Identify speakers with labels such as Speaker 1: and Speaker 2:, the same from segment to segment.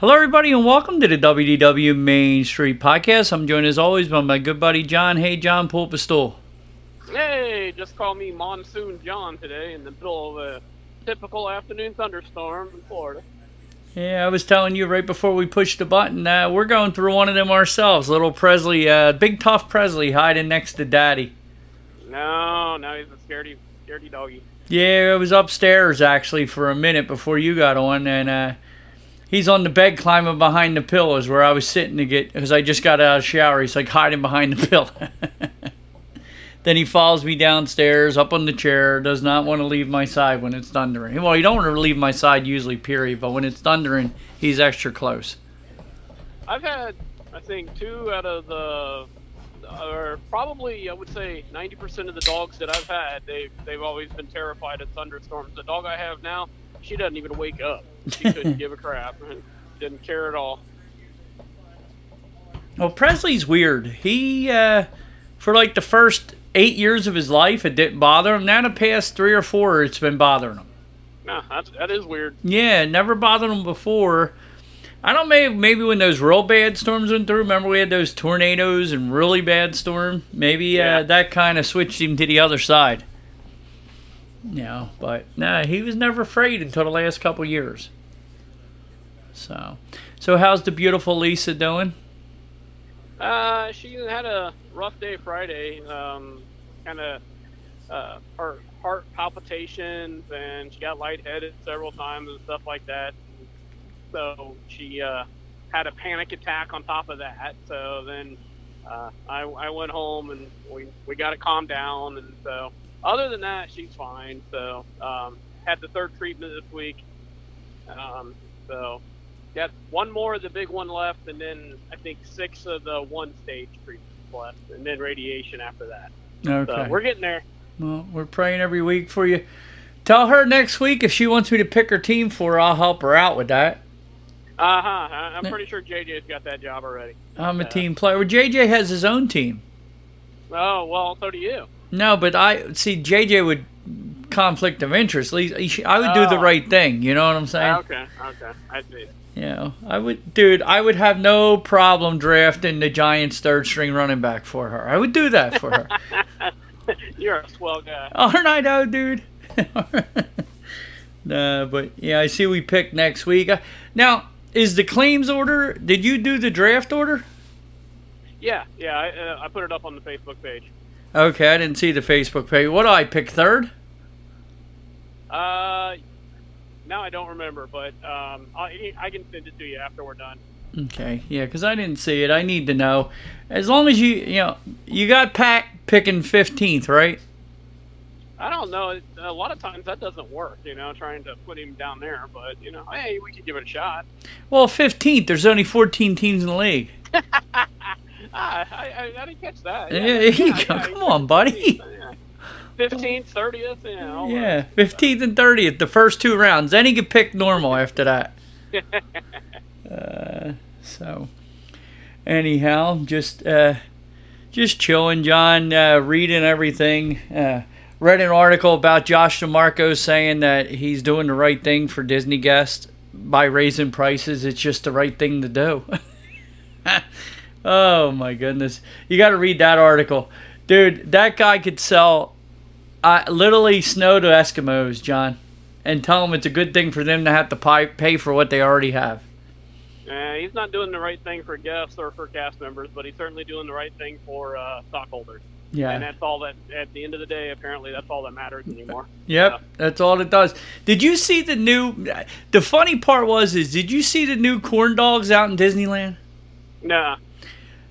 Speaker 1: Hello, everybody, and welcome to the WDW Main Street Podcast. I'm joined as always by my good buddy John. Hey, John, pull up a stool.
Speaker 2: Hey, just call me Monsoon John today in the middle of a typical afternoon thunderstorm in Florida.
Speaker 1: Yeah, I was telling you right before we pushed the button, uh, we're going through one of them ourselves. Little Presley, uh, big tough Presley hiding next to Daddy.
Speaker 2: No, no, he's a scaredy, scaredy doggy.
Speaker 1: Yeah, I was upstairs actually for a minute before you got on, and uh, he's on the bed climbing behind the pillows where I was sitting to get because I just got out of the shower. He's like hiding behind the pillow. then he follows me downstairs, up on the chair. Does not want to leave my side when it's thundering. Well, he don't want to leave my side usually, period. But when it's thundering, he's extra close.
Speaker 2: I've had, I think, two out of the, or probably I would say 90% of the dogs that I've had, they've they've always been terrified of thunderstorms. The dog I have now, she doesn't even wake up. She couldn't give a crap and didn't care at all.
Speaker 1: Well, Presley's weird. He, uh, for like the first eight years of his life, it didn't bother him. Now the past three or four, it's been bothering him.
Speaker 2: No, that's, that is weird.
Speaker 1: Yeah, never bothered him before. I don't maybe maybe when those real bad storms went through. Remember we had those tornadoes and really bad storm. Maybe
Speaker 2: Yeah.
Speaker 1: uh, that kind of switched him to the other side. You know, but nah, he was never afraid until the last couple years. So, so how's the beautiful Lisa doing?
Speaker 2: Uh, she had a rough day Friday. Um, kind of uh, her heart palpitations, and she got lightheaded several times and stuff like that. So she uh, had a panic attack on top of that. So then uh, I, I went home and we, we got it calmed down. And so other than that, she's fine. So um, had the third treatment this week. Um, so got one more of the big one left, and then I think six of the one stage treatments left, and then radiation after that.
Speaker 1: Okay.
Speaker 2: So we're getting there.
Speaker 1: Well, we're praying every week for you. Tell her next week if she wants me to pick her team for her, I'll help her out with that.
Speaker 2: Uh huh. I'm pretty sure JJ's got that job already.
Speaker 1: I'm a
Speaker 2: Yeah.
Speaker 1: team player. Well, JJ has his own team.
Speaker 2: Oh well, so do you.
Speaker 1: No, but I see JJ would conflict of interest. I would do the
Speaker 2: Oh.
Speaker 1: right thing. You know what I'm saying?
Speaker 2: Okay, okay, I see.
Speaker 1: You know, I would, dude. I would have no problem drafting the Giants' third string running back for her. I would do that for her.
Speaker 2: You're a swell guy.
Speaker 1: Aren't I, though, dude? nah, but yeah, I see we picked next week. Now, is the claims order? Did you do the draft order?
Speaker 2: Yeah, yeah. I, uh, I put it up on the Facebook page.
Speaker 1: Okay, I didn't see the Facebook page. What do I pick third?
Speaker 2: Uh, now I don't remember, but um, I, I can send it to you after we're done.
Speaker 1: Okay, yeah, because I didn't see it. I need to know. As long as you, you know, you got Pat picking 15th, right?
Speaker 2: I don't know. A lot of times that doesn't work, you know, trying to put him down there. But you know, hey, we could give it a shot.
Speaker 1: Well, 15th. There's only 14 teams in the league.
Speaker 2: Ah, I, I, I didn't catch that.
Speaker 1: Yeah, there you go. Come on, buddy.
Speaker 2: Yeah. fifteenth, thirtieth. Yeah. all
Speaker 1: Yeah,
Speaker 2: right.
Speaker 1: fifteenth and thirtieth, the first two rounds. Then he could pick normal after that. uh, so, anyhow, just uh, just chilling, John. Uh, reading everything. Uh, read an article about Josh D'Amaro saying that he's doing the right thing for Disney guests by raising prices. It's just the right thing to do. oh my goodness, you got to read that article, dude. That guy could sell uh, literally snow to Eskimos, John, and tell them it's a good thing for them to have to pay, pay for what they already have.
Speaker 2: Uh, he's not doing the right thing for guests or for cast members, but he's certainly doing the right thing for uh, stockholders. And that's all that. At the end of the day, apparently, that's all that matters anymore.
Speaker 1: Yep.
Speaker 2: Yeah.
Speaker 1: That's all it does. Did you see the new? The funny part was is did you see the new corn dogs out in Disneyland?
Speaker 2: Nah.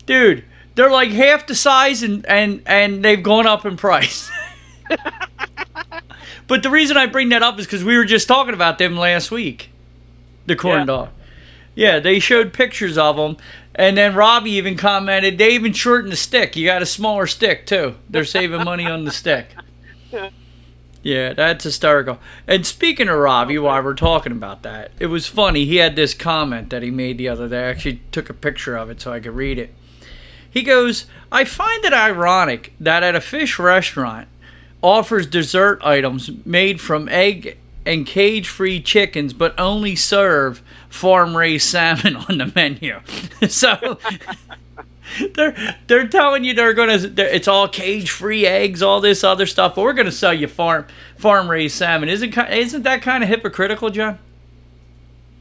Speaker 1: Dude, they're like half the size and and and they've gone up in price. but the reason I bring that up is because we were just talking about them last week. The corn
Speaker 2: Yeah.
Speaker 1: dog. Yeah, they showed pictures of them, and then Robbie even commented they even shortened the stick. You got a smaller stick too. They're saving money on the stick. Yeah, that's hysterical. And speaking of Robbie, while we're talking about that, it was funny. He had this comment that he made the other day. I actually took a picture of it so I could read it. He goes, I find it ironic that at a fish restaurant offers dessert items made from egg and cage free chickens, but only serve farm raised salmon on the menu. so they're they're telling you they're gonna they're, it's all cage free eggs, all this other stuff, but we're gonna sell you farm farm raised salmon. Isn't isn't that kind of hypocritical, John?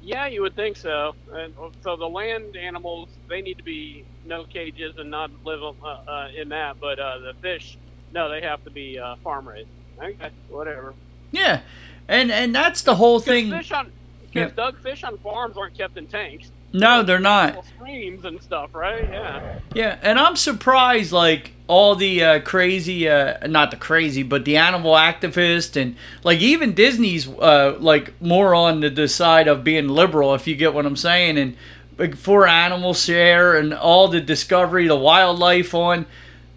Speaker 2: Yeah, you would think so. And so the land animals, they need to be no cages and not live uh, uh, in that. But uh, the fish, no, they have to be uh, farm raised. Okay, whatever.
Speaker 1: Yeah, and and that's the whole thing.
Speaker 2: Fish on,
Speaker 1: Yeah.
Speaker 2: Doug, fish on farms aren't kept in tanks.
Speaker 1: No, they're not.
Speaker 2: Streams and stuff, right? Yeah.
Speaker 1: Yeah, and I'm surprised, like all the uh, crazy, uh, not the crazy, but the animal activists and like even Disney's uh, like more on the, the side of being liberal, if you get what I'm saying, and for animal share and all the discovery, the wildlife on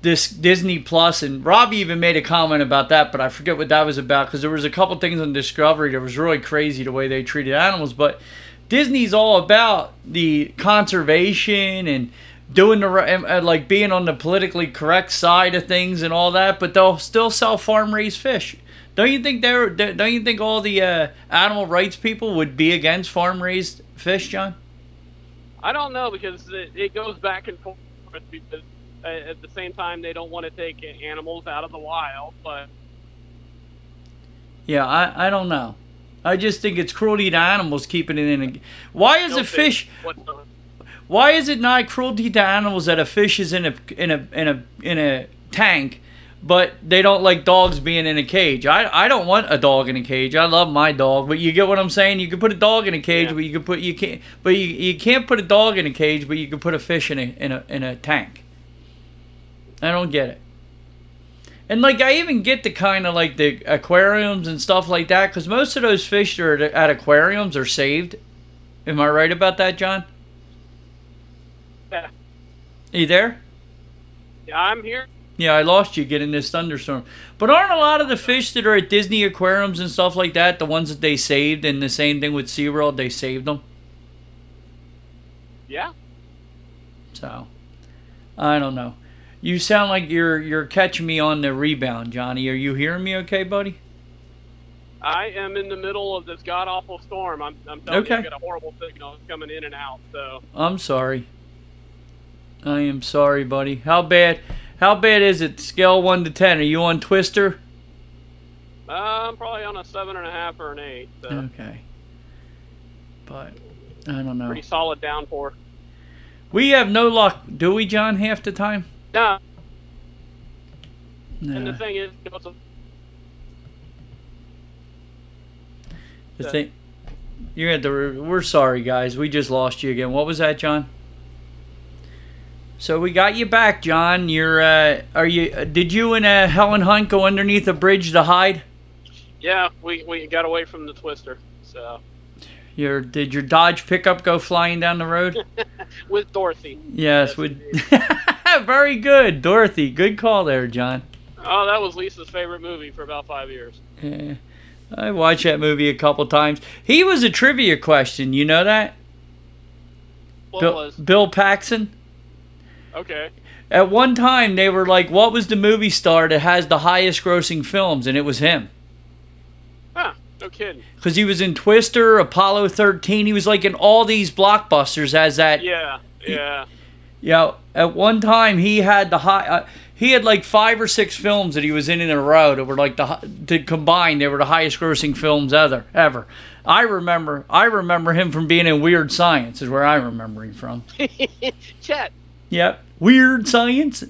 Speaker 1: this Disney Plus, and Robbie even made a comment about that, but I forget what that was about because there was a couple things on Discovery that was really crazy the way they treated animals, but Disney's all about the conservation and doing the right, like being on the politically correct side of things and all that, but they'll still sell farm raised fish. Don't you think they're? Don't you think all the uh, animal rights people would be against farm raised fish, John?
Speaker 2: I don't know because it, it goes back and forth because Uh, at the same time they don't want to take animals out of the wild, but
Speaker 1: Yeah, I, I don't know. I just think it's cruelty to animals keeping it in a. Why is
Speaker 2: no
Speaker 1: a fish? Why is it not cruelty to animals that a fish is in a in a in a in a tank, but they don't like dogs being in a cage? I I don't want a dog in a cage. I love my dog, but you get what I'm saying. You can put a dog in a cage,
Speaker 2: Yeah.
Speaker 1: but you can put you can't. But you, you can't put a dog in a cage, but you can put a fish in a in a in a tank. I don't get it. And like I even get the kind of like the aquariums and stuff like that, because most of those fish that are at- aquariums are saved. Am I right about that, John?
Speaker 2: Yeah.
Speaker 1: Are you there?
Speaker 2: Yeah, I'm here.
Speaker 1: Yeah, I lost you getting this thunderstorm. But aren't a lot of the fish that are at Disney aquariums and stuff like that the ones that they saved? And the same thing with SeaWorld, they saved them.
Speaker 2: Yeah.
Speaker 1: So, I don't know. You sound like you're you're catching me on the rebound, Johnny. Are you hearing me okay, buddy?
Speaker 2: I am in the middle of this god awful storm. I'm, I'm telling
Speaker 1: Okay.
Speaker 2: you, I got a horrible signal coming in and out. So
Speaker 1: I'm sorry. I am sorry, buddy. How bad? How bad is it? Scale one to ten. Are you on Twister?
Speaker 2: uh, I'm probably on a seven and a half or an eight. So
Speaker 1: Okay. But I don't know.
Speaker 2: pretty solid downpour.
Speaker 1: We have no luck, do we, John? Half the time.
Speaker 2: No, and the thing is, you
Speaker 1: The thing. You're at the. We're sorry, guys. We just lost you again. What was that, John? So we got you back, John. You're. Uh, are you? uh, Did you and uh, Helen Hunt go underneath a bridge to hide?
Speaker 2: yeah, we, we got away from the twister. So
Speaker 1: Your did your Dodge pickup go flying down the road?
Speaker 2: with Dorothy.
Speaker 1: Yes,
Speaker 2: Yes,
Speaker 1: with very good, Dorothy. Good call there, John.
Speaker 2: Oh, that was Lisa's favorite movie for about five years.
Speaker 1: Yeah. I watched that movie a couple times. He was a trivia question. You know that?
Speaker 2: What
Speaker 1: Bill,
Speaker 2: was?
Speaker 1: Bill Paxton.
Speaker 2: Okay.
Speaker 1: At one time, they were like, "What was the movie star that has the highest grossing films?" And it was him.
Speaker 2: Huh. No kidding.
Speaker 1: Because he was in Twister, Apollo 13. He was like in all these blockbusters as that.
Speaker 2: Yeah. Yeah.
Speaker 1: Yeah. At one time, he had the high. Uh, he had like five or six films that he was in in a row that were like the hi- to combine they were the highest grossing films ever ever. I remember I remember him from being in Weird Science is where I remember him from.
Speaker 2: Chet.
Speaker 1: Yep, Weird Science.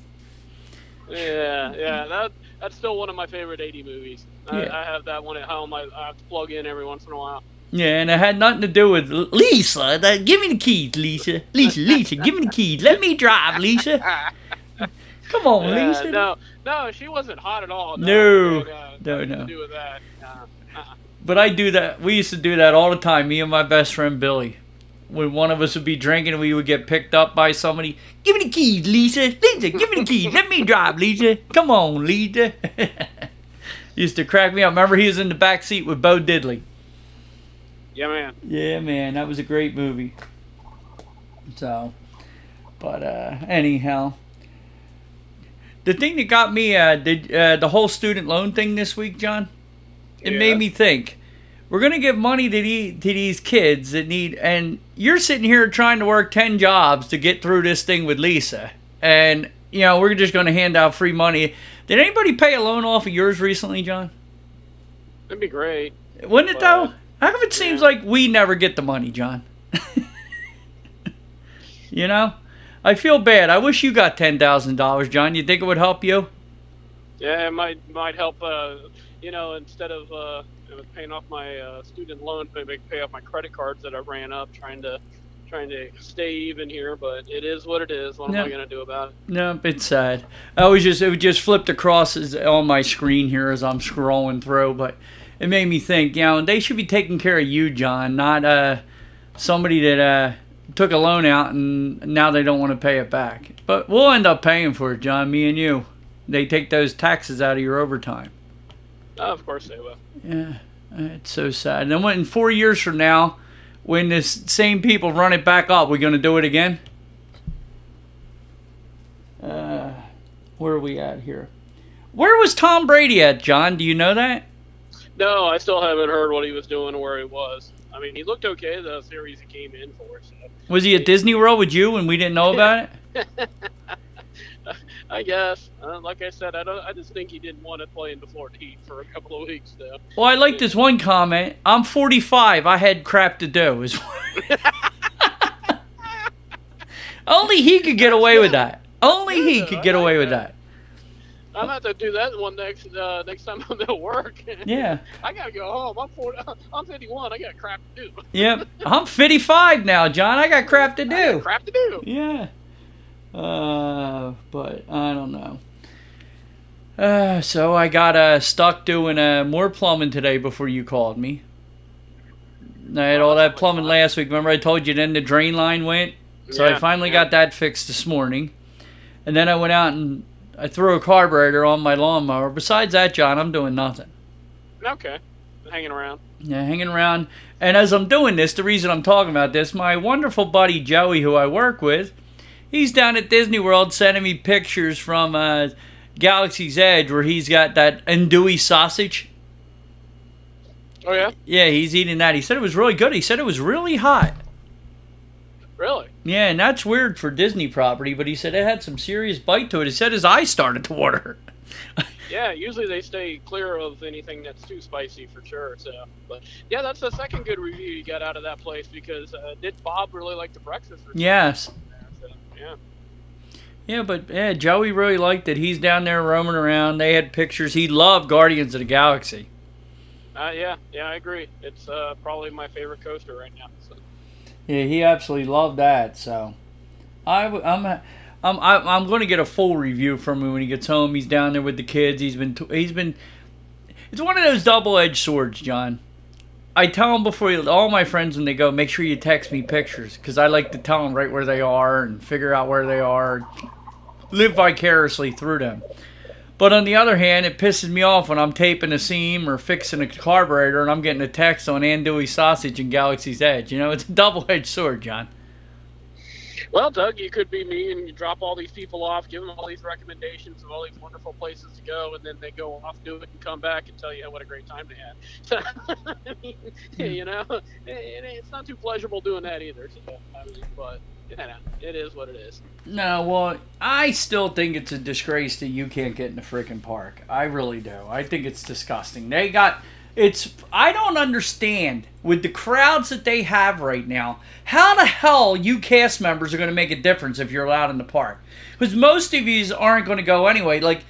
Speaker 2: Yeah. Yeah. That that's still one of my favorite 80 movies. I,
Speaker 1: Yeah.
Speaker 2: I have that one at home. I, I have to plug in every once in a while.
Speaker 1: Yeah, and it had nothing to do with Lisa. That, give me the keys, Lisa. Lisa, Lisa, give me the keys. Let me drive, Lisa. Come on,
Speaker 2: Yeah,
Speaker 1: Lisa.
Speaker 2: no, no, she wasn't hot at all.
Speaker 1: No.
Speaker 2: Had, uh,
Speaker 1: No, no.
Speaker 2: To do with that. Uh, uh-uh.
Speaker 1: But I do that. We used to do that all the time. Me and my best friend Billy. When one of us would be drinking we would get picked up by somebody, give me the keys, Lisa. Lisa, give me the keys. Let me drive, Lisa. Come on, Lisa. used to crack me up. Remember, he was in the back seat with Bo Diddley.
Speaker 2: Yeah, man.
Speaker 1: Yeah, man, that was a great movie. So, but uh, anyhow, the thing that got me uh, did uh, the whole student loan thing this week, John. It
Speaker 2: Yeah.
Speaker 1: made me think. We're gonna give money to, the, to these kids that need, and you're sitting here trying to work ten jobs to get through this thing with Lisa, and you know we're just gonna hand out free money. Did anybody pay a loan off of yours recently, John?
Speaker 2: That'd be great.
Speaker 1: Wouldn't it though? How come it seems like we never get the money, John? you know, I feel bad. I wish you got ten thousand dollars, John. You think it would help you?
Speaker 2: Yeah, it might might help. Uh, you know, instead of uh, paying off my uh, student loan, maybe pay off my credit cards that I ran up, trying to trying to stay even here. But it is what it is. What am
Speaker 1: Yeah.
Speaker 2: I gonna do about it?
Speaker 1: No, it's sad. I was just it just flipped across on my screen here as I'm scrolling through, but it made me think. You know, they should be taking care of you, John, not uh somebody that uh took a loan out and now they don't want to pay it back. But we'll end up paying for it, John. Me and you. They take those taxes out of your overtime.
Speaker 2: Oh, of course they will.
Speaker 1: Yeah, it's so sad. And then when in four years from now, when this same people run it back up, we're gonna do it again? Uh, where are we at here? Where was Tom Brady at, John? Do you know that?
Speaker 2: No, I still haven't heard what he was doing or where he was. I mean, he looked okay the series he came in for. So
Speaker 1: Was he at Disney World with you and we didn't know about it?
Speaker 2: I guess, uh, like I said, I don't. I just think he didn't want to play in the Florida Heat for a couple of weeks. Though.
Speaker 1: Well, I like this one comment. I'm 45. I had crap to do. Is Only he could get away with that. Only he could get away with
Speaker 2: that. I'm gonna have to do that one next uh, next time I'm at work.
Speaker 1: Yeah.
Speaker 2: I gotta go home. I'm 40, I'm 51. I got crap to do.
Speaker 1: Yep. I'm 55 now, John. I got crap to
Speaker 2: I
Speaker 1: do.
Speaker 2: got crap to do.
Speaker 1: Yeah. Uh, but I don't know. Uh, so I got uh, stuck doing uh, more plumbing today before you called me. I had all that plumbing last week. Remember I told you then the drain line went? So I finally
Speaker 2: yeah.
Speaker 1: got that fixed this morning. And then I went out and I threw a carburetor on my lawnmower. Besides that, John, I'm doing nothing.
Speaker 2: Okay, hanging around.
Speaker 1: Yeah, hanging around. And as I'm doing this, the reason I'm talking about this, my wonderful buddy Joey, who I work with, he's down at Disney World sending me pictures from uh, Galaxy's Edge where he's got that andouille sausage.
Speaker 2: Oh yeah,
Speaker 1: Yeah, he's eating that. He said it was really good. He said it was really hot.
Speaker 2: really?
Speaker 1: Yeah, and that's weird for Disney property, but he said it had some serious bite to it. He said his eyes started to water.
Speaker 2: Yeah, usually they stay clear of anything that's too spicy for sure. So, but yeah, that's the second good review you got out of that place because uh, did Bob really like the breakfast? Or
Speaker 1: yes.
Speaker 2: there? So, yeah.
Speaker 1: Yeah, but yeah, Joey really liked it. He's down there roaming around. They had pictures. He loved Guardians of the Galaxy.
Speaker 2: Uh, yeah, yeah, I agree. It's uh, probably my favorite coaster right now. So.
Speaker 1: Yeah, he absolutely loved that. So, I, I'm, I'm, I'm going to get a full review from him when he gets home. He's down there with the kids. He's been, he's been. It's one of those double-edged swords, John. I tell them before you, all my friends when they go, make sure you text me pictures because I like to tell them right where they are and figure out where they are, live vicariously through them. But on the other hand, it pisses me off when I'm taping a seam or fixing a carburetor and I'm getting a text on andouille sausage and Galaxy's Edge. You know, it's a double-edged sword, John.
Speaker 2: Well, Doug, you could be me and you drop all these people off, give them all these recommendations of all these wonderful places to go, and then they go off, do it, and come back and tell you what a great time they had. I mean, you know, it's not too pleasurable doing that either. So, I mean, but yeah, it is what it is.
Speaker 1: No, well, I still think it's a disgrace that you can't get in the freaking park. I really do. I think it's disgusting. They got it's I don't understand with the crowds that they have right now. How the hell you cast members are going to make a difference if you're allowed in the park? Because most of these aren't going to go anyway. Like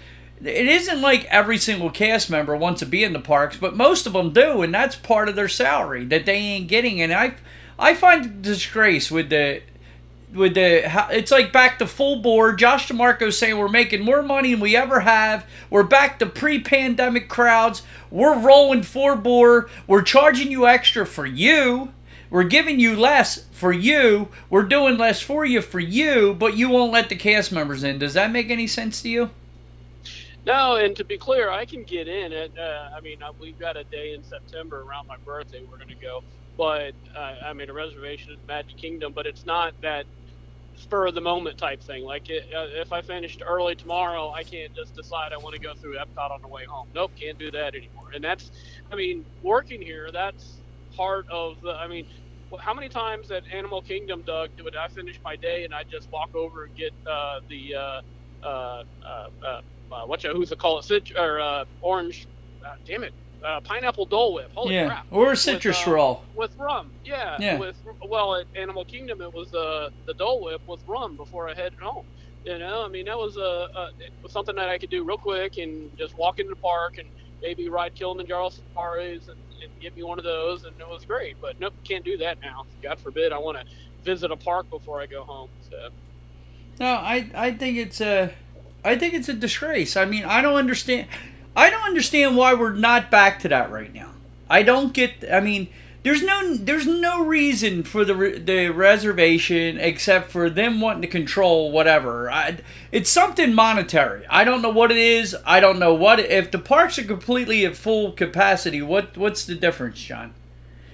Speaker 1: it isn't like every single cast member wants to be in the parks, but most of them do, and that's part of their salary that they ain't getting. And I I find disgrace with the with the it's like back to full board. Josh D'Amaro saying we're making more money than we ever have. We're back to pre-pandemic crowds. We're rolling four bore. We're charging you extra for you. We're giving you less for you. We're doing less for you for you, but you won't let the cast members in. Does that make any sense to you?
Speaker 2: No, and to be clear, I can get in. At, uh, I mean, uh, we've got a day in September around my birthday. We're going to go, but uh, I made a reservation at Magic Kingdom. But it's not that spur of the moment type thing. Like it, uh, if I finished early tomorrow, I can't just decide I want to go through Epcot on the way home. Nope, can't do that anymore. And that's, I mean, working here, that's part of the. I mean, how many times at Animal Kingdom, Doug, would I finish my day and I just walk over and get uh, the uh, uh, uh, uh, what you who's it called it or uh, orange? Uh, damn it, uh, pineapple Dole Whip. Holy
Speaker 1: yeah.
Speaker 2: crap!
Speaker 1: Or a citrus
Speaker 2: with, uh,
Speaker 1: roll
Speaker 2: with rum. Yeah.
Speaker 1: Yeah.
Speaker 2: With well, at Animal Kingdom, it was uh, the Dole Whip with rum before I headed home. You know, I mean, that was a, a it was something that I could do real quick and just walk into the park and maybe ride Kilimanjaro safaris and, and get me one of those, and it was great. But nope, can't do that now. God forbid, I want to visit a park before I go home. So.
Speaker 1: No, I I think it's a I think it's a disgrace. I mean, I don't understand. I don't understand why we're not back to that right now. I don't get. I mean, there's no there's no reason for the the reservation except for them wanting to control whatever. I, it's something monetary. I don't know what it is. I don't know what if the parks are completely at full capacity. What what's the difference, John?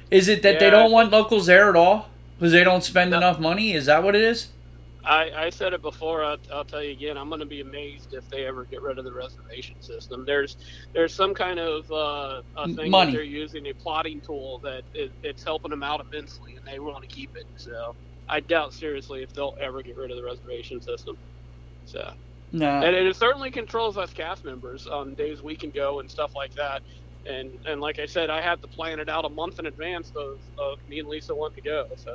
Speaker 1: Is it that they don't want locals there at all because they don't spend
Speaker 2: No.
Speaker 1: enough money? Is that what it is?
Speaker 2: I, I said it before. I'll, I'll tell you again. I'm going to be amazed if they ever get rid of the reservation system. There's there's some kind of uh, a thing
Speaker 1: Money.
Speaker 2: that they're using a plotting tool that it, it's helping them out immensely, and they want to keep it. So I doubt seriously if they'll ever get rid of the reservation system. So
Speaker 1: No.
Speaker 2: and it certainly controls us cast members on days we can go and stuff like that. And and like I said, I had to plan it out a month in advance of, of me and Lisa want to go. So.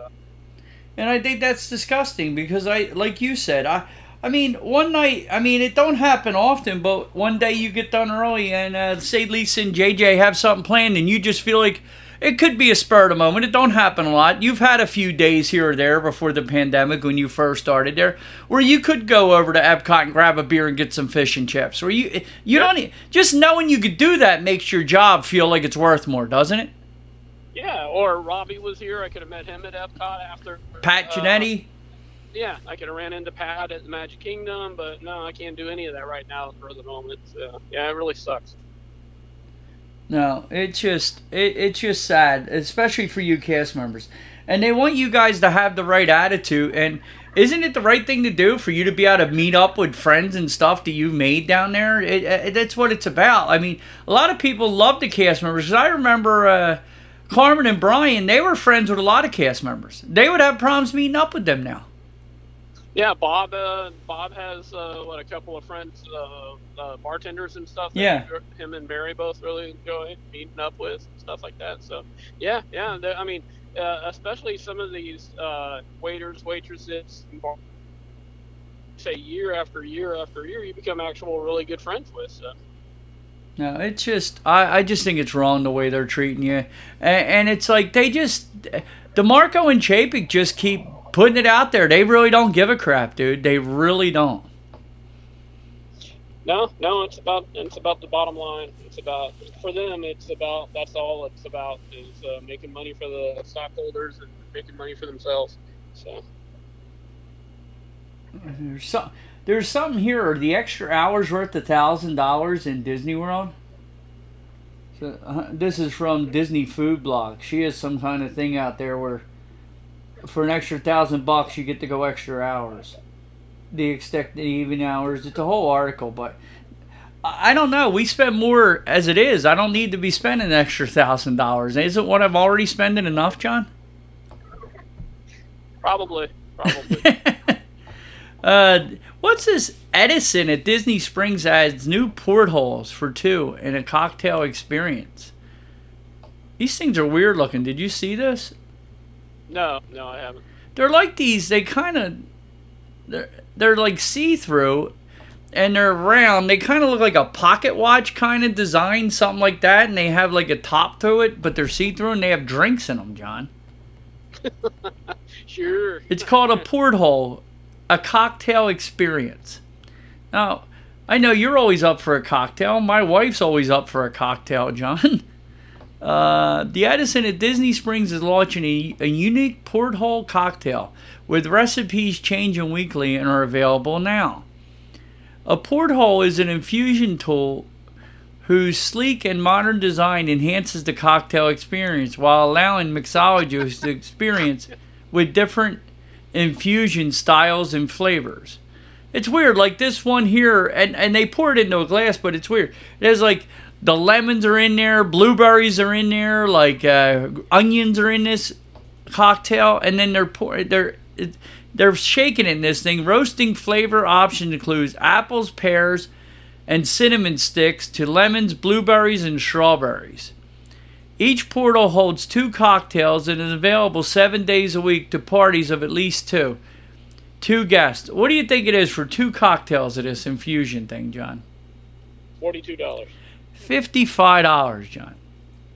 Speaker 1: And I think that's disgusting because I, like you said, I, I mean, one night, I mean, it don't happen often, but one day you get done early and uh, say Lisa and JJ have something planned, and you just feel like it could be a spur of the moment. It don't happen a lot. You've had a few days here or there before the pandemic when you first started there, where you could go over to Epcot and grab a beer and get some fish and chips. Where you, you don't e- just knowing you could do that makes your job feel like it's worth more, doesn't it?
Speaker 2: Yeah, or Robbie was here. I could have met him at Epcot after.
Speaker 1: Pat
Speaker 2: uh,
Speaker 1: Genetti.
Speaker 2: yeah, I could have ran into Pat at the Magic Kingdom, but no, I can't do any of that right now for the moment. So, yeah, it really sucks.
Speaker 1: No, it's just it, it's just sad, especially for you cast members. And they want you guys to have the right attitude. And isn't it the right thing to do for you to be able to meet up with friends and stuff that you've made down there? It, it, that's what it's about. I mean, a lot of people love the cast members. I remember uh, Carmen and Brian; they were friends with a lot of cast members. They would have problems meeting up with them now.
Speaker 2: Yeah, Bob. Uh, Bob has uh, what a couple of friends, uh, uh, bartenders and stuff. that
Speaker 1: Yeah.
Speaker 2: Him and Barry both really enjoy meeting up with and stuff like that. So, yeah, yeah. I mean, uh, especially some of these uh, waiters, waitresses, bar- say year after year after year, you become actual really good friends with. So.
Speaker 1: No, it's just I, I just think it's wrong the way they're treating you, and, and it's like they just D'Amaro and Chapek just keep putting it out there. They really don't give a crap, dude. They really don't.
Speaker 2: No, no, it's about it's about the bottom line. It's about for them. It's about that's all it's about is uh, making money for the stockholders and making money for themselves. So
Speaker 1: There's some There's something here. Are the extra hours worth a thousand dollars in Disney World? So uh, this is from Disney Food Blog. She has some kind of thing out there where, for an extra thousand bucks, you get to go extra hours. The expected even hours. It's a whole article, but I don't know. We spend more as it is. I don't need to be spending an extra thousand dollars. Isn't what I'm already spending enough, John?
Speaker 2: Probably. Probably.
Speaker 1: uh, what's this? Edison at Disney Springs adds new portholes for two in a cocktail experience. These things are weird looking. Did you see this?
Speaker 2: No, no, I haven't.
Speaker 1: They're like these. They kind of they're they're like see through, and they're round. They kind of look like a pocket watch kind of design, something like that. And they have like a top to it, but they're see through, and they have drinks in them, John.
Speaker 2: sure.
Speaker 1: It's called a porthole, a cocktail experience. Now, I know you're always up for a cocktail. My wife's always up for a cocktail, John. Uh, the Edison at Disney Springs is launching a, a unique porthole cocktail with recipes changing weekly and are available now. A porthole is an infusion tool whose sleek and modern design enhances the cocktail experience while allowing mixologists to experience with different infusion styles and flavors. It's weird, like this one here, and, and they pour it into a glass, but it's weird. It has like the lemons are in there, blueberries are in there, like uh, onions are in this cocktail, and then they're pour, they're they're shaking in this thing. Roasting flavor option includes apples, pears, and cinnamon sticks to lemons, blueberries, and strawberries. Each portal holds two cocktails and is available seven days a week to parties of at least two. Two guests. What do you think it is for two cocktails at this infusion thing, John?
Speaker 2: Forty-two dollars.
Speaker 1: Fifty-five dollars, John.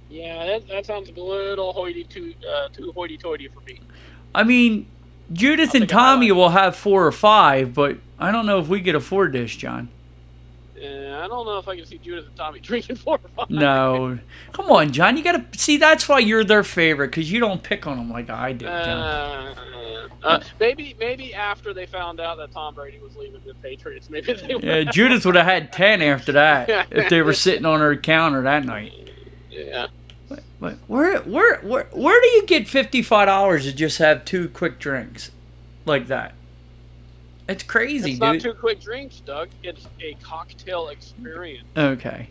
Speaker 2: Yeah, that, that sounds a little hoity too uh, too hoity-toity for me.
Speaker 1: I mean, Judith and Tommy will have four or five, but I don't know if we could afford this, John.
Speaker 2: Uh, I don't know if I can see Judith and Tommy drinking four or five.
Speaker 1: No, come on, John. You gotta see. That's why you're their favorite because you don't pick on them like I do.
Speaker 2: Uh, uh, maybe, maybe after they found out that Tom Brady was leaving the Patriots, maybe they.
Speaker 1: Yeah, Judith would have had ten after that if they were sitting on her counter that night.
Speaker 2: Yeah.
Speaker 1: But where, where, where, where do you get fifty-five dollars to just have two quick drinks, like that? It's crazy,
Speaker 2: It's
Speaker 1: dude.
Speaker 2: not two quick drinks, Doug. It's a cocktail experience.
Speaker 1: Okay.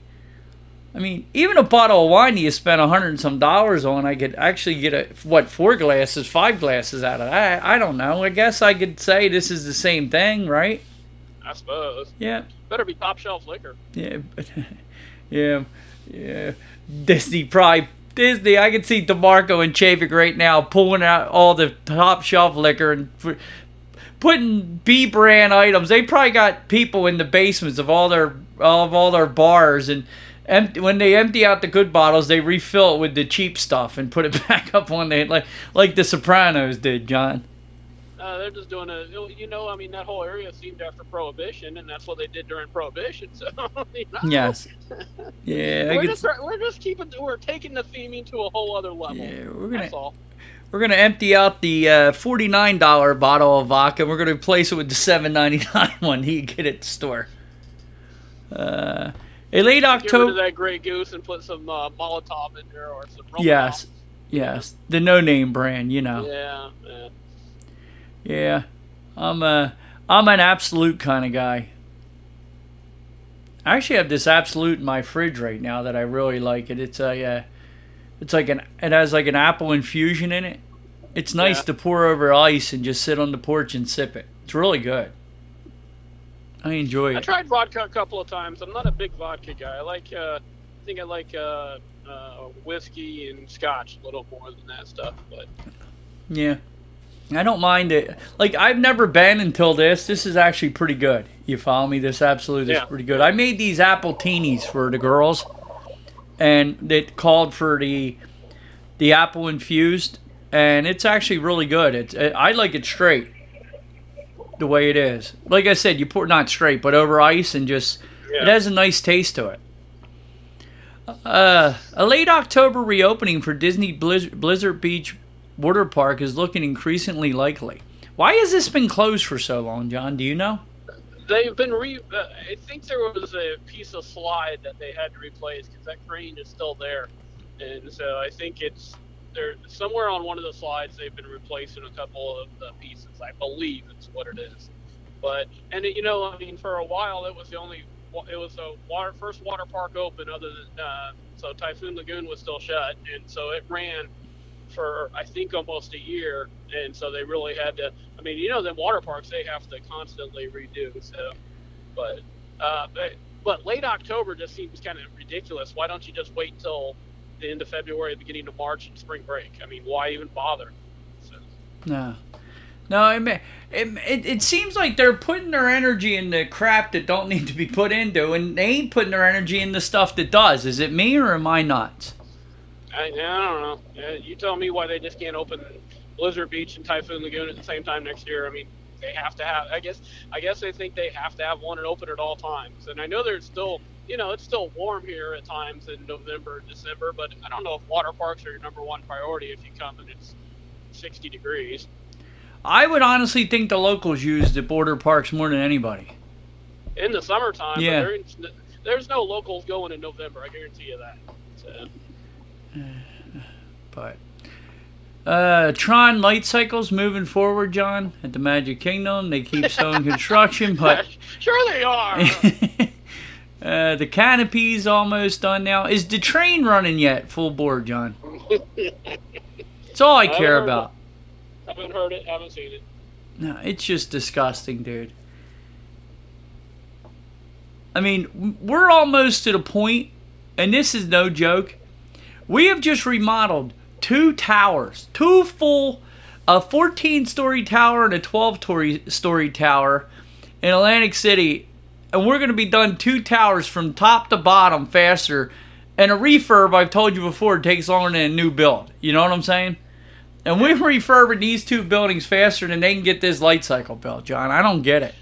Speaker 1: I mean, even a bottle of wine you spend a hundred and some dollars on, I could actually get a what four glasses, five glasses out of that. I don't know. I guess I could say this is the same thing, right?
Speaker 2: I suppose.
Speaker 1: Yeah,
Speaker 2: Better be top shelf liquor.
Speaker 1: yeah, yeah, yeah. Disney probably Disney. I can see D'Amaro and Chapek right now pulling out all the top shelf liquor and putting B brand items. They probably got people in the basements of all their of all their bars and. Empty, when they empty out the good bottles, they refill it with the cheap stuff and put it back up on the like like the Sopranos did, John.
Speaker 2: Uh, they're just doing a, you know, I mean, that whole area seemed after Prohibition, and that's what they did during Prohibition. So, you know,
Speaker 1: Yes. Yeah,
Speaker 2: we're just we're just keeping we're taking the theming to a whole other level.
Speaker 1: yeah, we're gonna We're gonna empty out the uh, forty-nine dollar bottle of vodka. and We're gonna replace it with the seven ninety-nine one you get at the store. Uh, a late
Speaker 2: Get rid of
Speaker 1: October.
Speaker 2: that Grey Goose and put some uh, Molotov in there or some. Rum
Speaker 1: Yes, yes, the no-name brand. You know.
Speaker 2: Yeah. yeah.
Speaker 1: Yeah, I'm a I'm an Absolut kind of guy. I actually have this Absolut in my fridge right now that I really like it. It's a uh, it's like an it has like an apple infusion in it. It's nice
Speaker 2: Yeah.
Speaker 1: to pour over ice and just sit on the porch and sip it. It's really good. I enjoy it.
Speaker 2: I tried vodka a couple of times. I'm not a big vodka guy. I like, uh, I think I like uh, uh, whiskey and scotch a little more than that stuff. But
Speaker 1: Yeah. I don't mind it. Like I've never been until this. This is actually pretty good. You follow me? This Absolut is
Speaker 2: Yeah.
Speaker 1: pretty good. I made these appletinis for the girls, and it called for the the apple infused, and it's actually really good. It's I like it straight, the way it is. Like I said, you pour not straight, but over ice, and just it has a nice taste to it. Uh, a late October reopening for Disney Blizz- Blizzard Beach Water Park is looking increasingly likely. Why has this been closed for so long, John? Do you know?
Speaker 2: They've been re. Uh, I think there was a piece of slide that they had to replace because that crane is still there, and so I think it's there somewhere on one of the slides they've been replacing a couple of the pieces. I believe it's what it is. But and it, you know, I mean, for a while it was the only it was the water first water park open other than uh, so Typhoon Lagoon was still shut, and so it ran for I think almost a year, and so they really had to. I mean, you know, the water parks they have to constantly redo. So, but uh, but, late October just seems kind of ridiculous. Why don't you just wait till the end of February, beginning of March, and spring break? I mean, why even bother? So.
Speaker 1: No. No, it, it, it, it seems like they're putting their energy in the crap that don't need to be put into, and they ain't putting their energy in the stuff that does. Is it me or am I nuts?
Speaker 2: I, I don't know. You tell me why they just can't open Blizzard Beach and Typhoon Lagoon at the same time next year. I mean, they have to have. I guess. I guess they think they have to have one and open at all times. And I know there's still, you know, it's still warm here at times in November and December. But I don't know if water parks are your number one priority if you come and it's 60 degrees.
Speaker 1: I would honestly think the locals use the border parks more than anybody.
Speaker 2: In the summertime,
Speaker 1: yeah.
Speaker 2: There's, there's no locals going in November. I guarantee you that. So.
Speaker 1: But uh, Tron light cycles moving forward, John, at the Magic Kingdom. They keep showing construction, but
Speaker 2: sure they are.
Speaker 1: uh, the canopy's almost done now. Is the train running yet? Full board, John. That's all I, I care about.
Speaker 2: It. Haven't heard it. Haven't seen it.
Speaker 1: No, it's just disgusting, dude. I mean, we're almost to the point, and this is no joke. We have just remodeled two towers, two full, a 14 story tower and a 12 story tower in Atlantic City. And we're going to be done two towers from top to bottom faster. And a refurb, I've told you before, takes longer than a new build. You know what I'm saying? And we're refurbing these two buildings faster than they can get this light cycle built, John. I don't get it.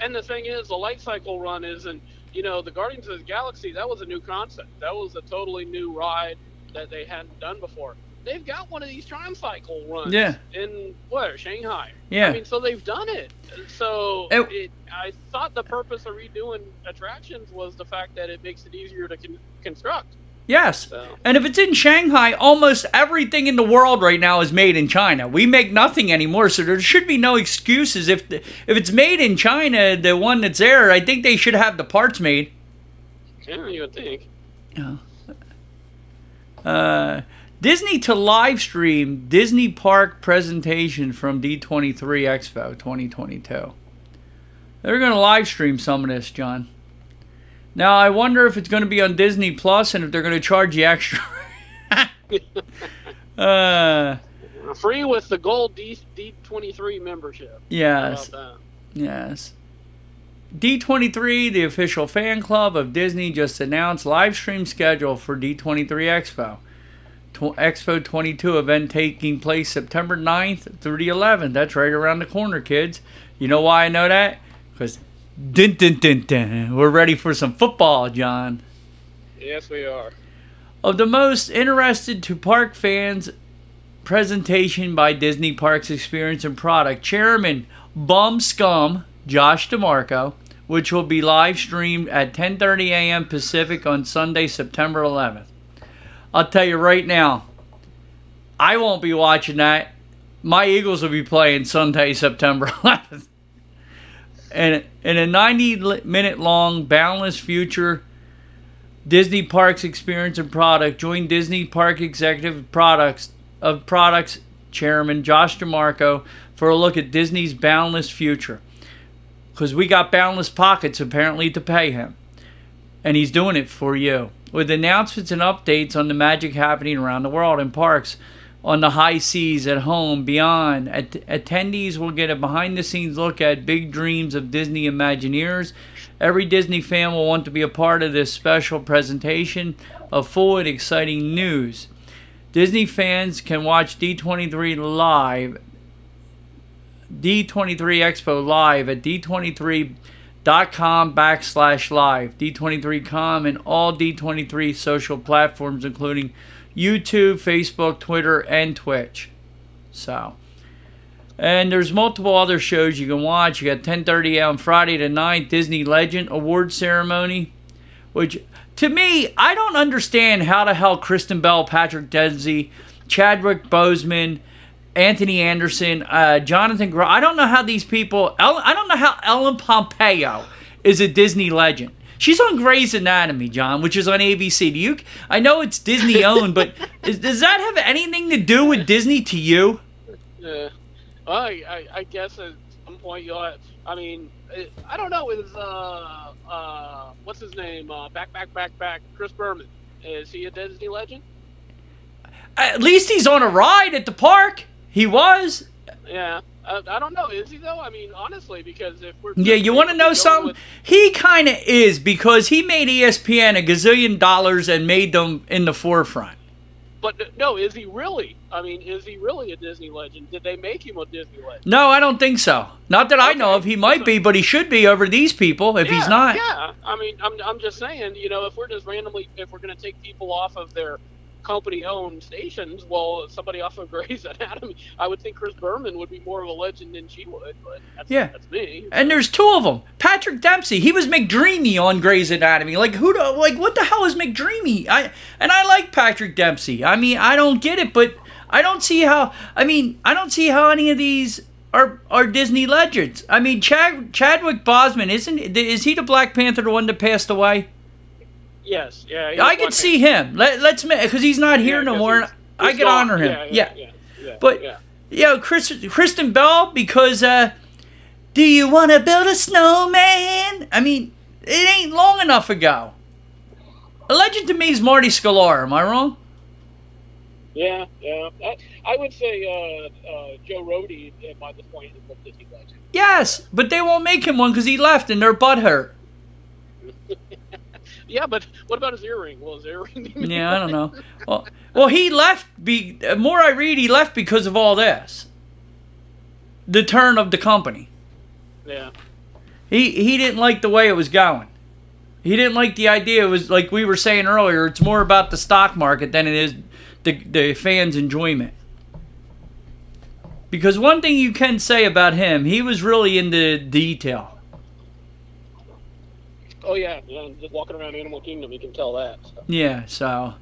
Speaker 2: And the thing is, the light cycle run isn't, you know, the Guardians of the Galaxy, that was a new concept. That was a totally new ride that they hadn't done before. They've got one of these tricycle runs.
Speaker 1: Yeah.
Speaker 2: In what Shanghai.
Speaker 1: Yeah.
Speaker 2: I mean, so they've done it. So it, it, I thought the purpose of redoing attractions was the fact that it makes it easier to con- construct.
Speaker 1: Yes. So. And if it's in Shanghai, almost everything in the world right now is made in China. We make nothing anymore, so there should be no excuses. If the, if it's made in China, the one that's there, I think they should have the parts made.
Speaker 2: Yeah, you would think.
Speaker 1: Yeah. Uh, Disney to live stream Disney Park presentation from D23 Expo 2022. They're going to live stream some of this, John. Now, I wonder if it's going to be on Disney Plus and if they're going to charge you extra. uh,
Speaker 2: Free with the gold D- D23 membership.
Speaker 1: Yes. Yes. D23, the official fan club of Disney, just announced live stream schedule for D23 Expo. Expo 22 event taking place September 9th through the 11th. That's right around the corner, kids. You know why I know that? Because dun, dun, dun, dun, we're ready for some football, John.
Speaker 2: Yes, we are.
Speaker 1: Of the most interested to park fans, presentation by Disney Parks Experience and Product Chairman Bum Scum Josh D'Amaro, which will be live streamed at 10:30 a.m. Pacific on Sunday, September 11th. I'll tell you right now, I won't be watching that. My Eagles will be playing Sunday, September 11th. And in a 90 minute long, boundless future Disney Parks experience and product, join Disney Park Executive Products of Products Chairman Josh D'Amaro for a look at Disney's boundless future because we got boundless pockets apparently to pay him. And he's doing it for you. With announcements and updates on the magic happening around the world in parks, on the high seas, at home, beyond, at- attendees will get a behind the scenes look at big dreams of Disney Imagineers. Every Disney fan will want to be a part of this special presentation of full and exciting news. Disney fans can watch D23 live D23 Expo live at d23.com backslash live, D23.com, and all D23 social platforms, including YouTube, Facebook, Twitter, and Twitch. So, And there's multiple other shows you can watch. You got 10:30 on Friday 9th Disney Legend Award Ceremony, which to me I don't understand how the hell Kristen Bell, Patrick Dempsey, Chadwick Boseman, Anthony Anderson, uh, Jonathan Groff. I don't know how these people. I don't know how Ellen Pompeo is a Disney legend. She's on Grey's Anatomy, John, which is on ABC. Do you? I know it's Disney owned, but is, does that have anything to do with Disney to you?
Speaker 2: Yeah. Well, I, I, I guess at some point you'll. Have, I mean, I don't know. Is uh uh what's his name? Uh, back back back back. Chris Berman. Is he a Disney legend?
Speaker 1: At least he's on a ride at the park. He was.
Speaker 2: Yeah. Uh, I don't know. Is he though? I mean, honestly, because if we're
Speaker 1: yeah, you want to know something? With... He kind of is because he made ESPN a gazillion dollars and made them in the forefront.
Speaker 2: But no, is he really? I mean, is he really a Disney legend? Did they make him a Disney legend?
Speaker 1: No, I don't think so. Not that I know of. He might be, but he should be over these people if
Speaker 2: yeah,
Speaker 1: he's not.
Speaker 2: Yeah, I mean, I'm, I'm just saying, you know, if we're just randomly, if we're going to take people off of their company-owned stations, well, somebody off of Grey's Anatomy, I would think Chris Berman would be more of a legend than she would. But that's, yeah, that's me.
Speaker 1: And there's two of them. Patrick Dempsey, he was McDreamy on Grey's Anatomy. Like who? Do, like what the hell is McDreamy? I and I like Patrick Dempsey. I mean, I don't get it, but I don't see how. I mean, I don't see how any of these are are Disney legends. I mean, Chad, Chadwick Boseman isn't is he the Black Panther, the one that passed away?
Speaker 2: Yes, yeah.
Speaker 1: I could see him. Let, let's make because he's not here yeah, no more. He's, I could honor him. Yeah, yeah, yeah but yeah, Chris, Kristen Bell because uh, do you want to build a snowman? I mean, it ain't long enough ago. A legend to me is Marty Sklar. Am I wrong?
Speaker 2: Yeah, yeah. I, I would say uh, uh, Joe Rohde by this point is a Disney legend.
Speaker 1: Yes, but they won't make him one because he left and they're butthurt.
Speaker 2: Yeah, but what about his earring? Well, his earring.
Speaker 1: yeah, I don't know. Well, well, he left. Be more I read, he left because of all this. The turn of the company.
Speaker 2: Yeah.
Speaker 1: He he didn't like the way it was going. He didn't like the idea. It was like we were saying earlier. It's more about the stock market than it is the the fans' enjoyment. Because one thing you can say about him, he was really into detail.
Speaker 2: Oh yeah, yeah. Just walking around Animal Kingdom, you can tell that. So.
Speaker 1: Yeah. So,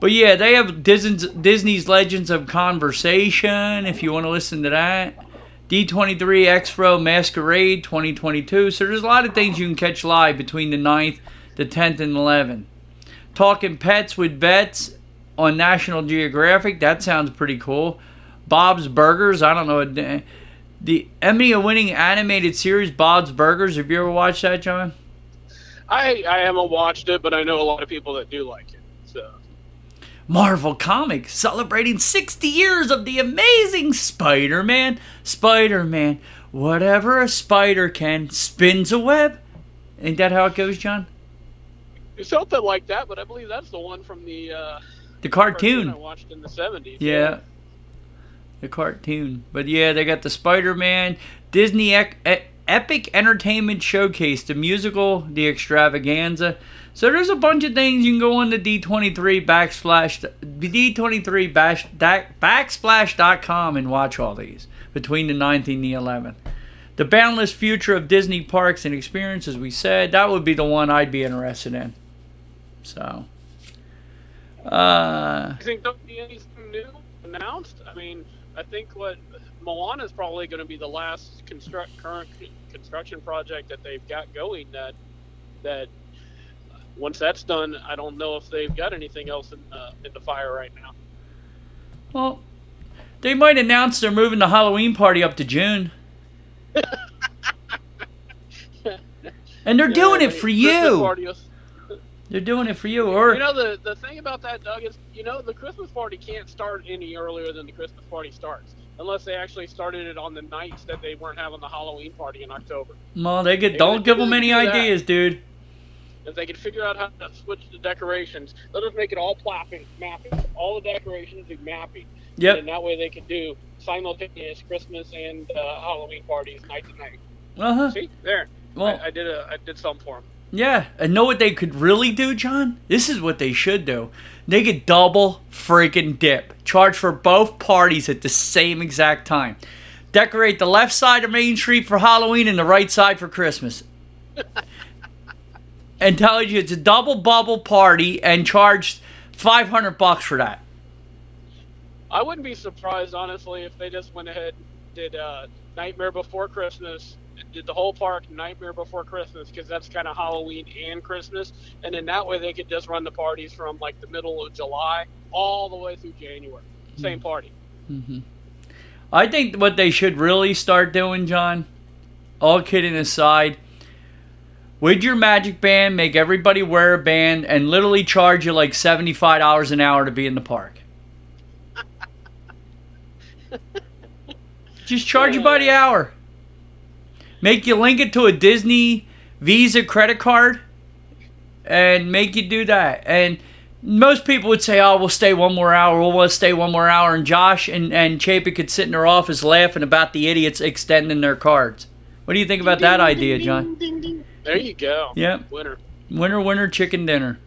Speaker 1: but yeah, they have Disney's, Disney's Legends of Conversation. If you want to listen to that, D23 Expo Masquerade 2022. So there's a lot of things you can catch live between the 9th, the 10th, and 11th. Talking Pets with Vets on National Geographic. That sounds pretty cool. Bob's Burgers. I don't know. The Emmy winning animated series Bob's Burgers. Have you ever watched that, John?
Speaker 2: I I haven't watched it, but I know a lot of people that do like it. So.
Speaker 1: Marvel Comics celebrating 60 years of the amazing Spider-Man. Spider-Man, whatever a spider can, spins a web. Ain't that how it goes, John?
Speaker 2: Something like that, but I believe that's the one from the uh,
Speaker 1: the cartoon.
Speaker 2: cartoon I watched in the 70s.
Speaker 1: Yeah. yeah. The cartoon. But yeah, they got the Spider-Man, Disney Epic Entertainment Showcase, the musical, the extravaganza. So there's a bunch of things you can go on the D23 backslash D23 bash, backsplash.com and watch all these between the 9th and the 11th. The Boundless Future of Disney Parks and Experiences, we said, that would be the one I'd be interested in. So. Uh,
Speaker 2: you think there'll be anything new announced? I mean, I think what Moana is probably going to be the last construct current construction project that they've got going. That that once that's done, I don't know if they've got anything else in, uh, in the fire right now.
Speaker 1: Well, they might announce they're moving the Halloween party up to June. and they're yeah, doing it for you. They're doing it for you, or
Speaker 2: you know the the thing about that, Doug, is you know the Christmas party can't start any earlier than the Christmas party starts unless they actually started it on the nights that they weren't having the Halloween party in October.
Speaker 1: Well, they could. Don't give them any ideas, dude.
Speaker 2: If they could figure out how to switch the decorations, let us make it all plopping, mapping. All the decorations be mapping.
Speaker 1: Yep.
Speaker 2: And that way they could do simultaneous Christmas and uh, Halloween parties night to night.
Speaker 1: Uh huh.
Speaker 2: See there. Well, I, I did a I did something for them.
Speaker 1: Yeah, and know what they could really do, John? This is what they should do. They could double freaking dip. Charge for both parties at the same exact time. decorate the left side of Main Street for Halloween and the right side for Christmas. and tells you it's a double bubble party and charged 500 bucks for that.
Speaker 2: I wouldn't be surprised, honestly, if they just went ahead and did uh, Nightmare Before Christmas, did the whole park Nightmare Before Christmas, because that's kind of Halloween and Christmas, and then that way they could just run the parties from like the middle of July all the way through January. Same party. Mm-hmm.
Speaker 1: I think what they should really start doing, John, all kidding aside, would your magic band, make everybody wear a band and literally charge you like $75 an hour to be in the park. Just charge you by the hour. Make you link it to a Disney Visa credit card and make you do that. And most people would say, "Oh, we'll stay one more hour. We'll, we'll stay one more hour." And Josh and and Chapek could sit in their office laughing about the idiots extending their cards. What do you think about that idea, John?
Speaker 2: There you go.
Speaker 1: Yep.
Speaker 2: Winner.
Speaker 1: Winner, winner, chicken dinner.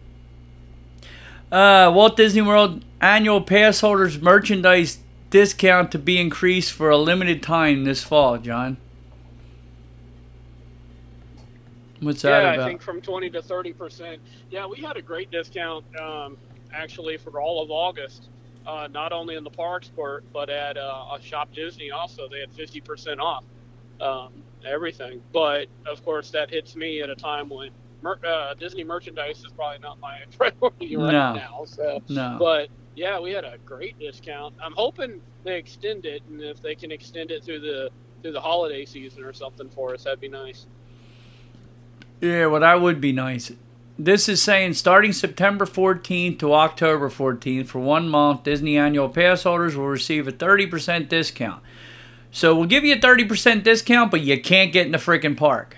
Speaker 1: Uh, Walt Disney World annual pass holders merchandise discount to be increased for a limited time this fall, John. What's that
Speaker 2: yeah,
Speaker 1: about?
Speaker 2: I think from 20 to 30 percent. Yeah, we had a great discount um, actually for all of August. Uh, not only in the parks, but but at uh, Shop Disney also, they had 50 percent off um, everything. But of course, that hits me at a time when mer- uh, Disney merchandise is probably not my priority right
Speaker 1: No.
Speaker 2: now. So,
Speaker 1: no.
Speaker 2: but yeah, we had a great discount. I'm hoping they extend it, and if they can extend it through the through the holiday season or something for us, that'd be nice.
Speaker 1: Yeah, well, that would be nice. This is saying starting September 14th to October 14th for one month, Disney annual pass holders will receive a 30% discount. So we'll give you a 30% discount, but you can't get in the freaking park.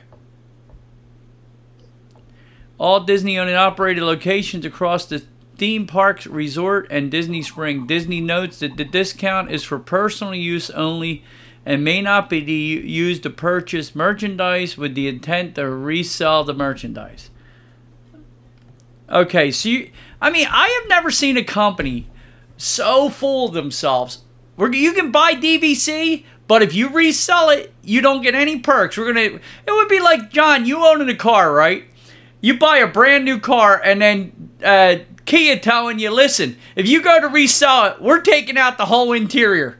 Speaker 1: All Disney owned and operated locations across the theme parks, resort, and Disney Spring. Disney notes that the discount is for personal use only and may not be used to purchase merchandise with the intent to resell the merchandise. Okay, so you, I mean, I have never seen a company so full of themselves. Where you can buy DVC, but if you resell it, you don't get any perks. We're gonna. It would be like John, you owning a car, right? You buy a brand new car, and then uh, Kia telling you, listen, if you go to resell it, we're taking out the whole interior.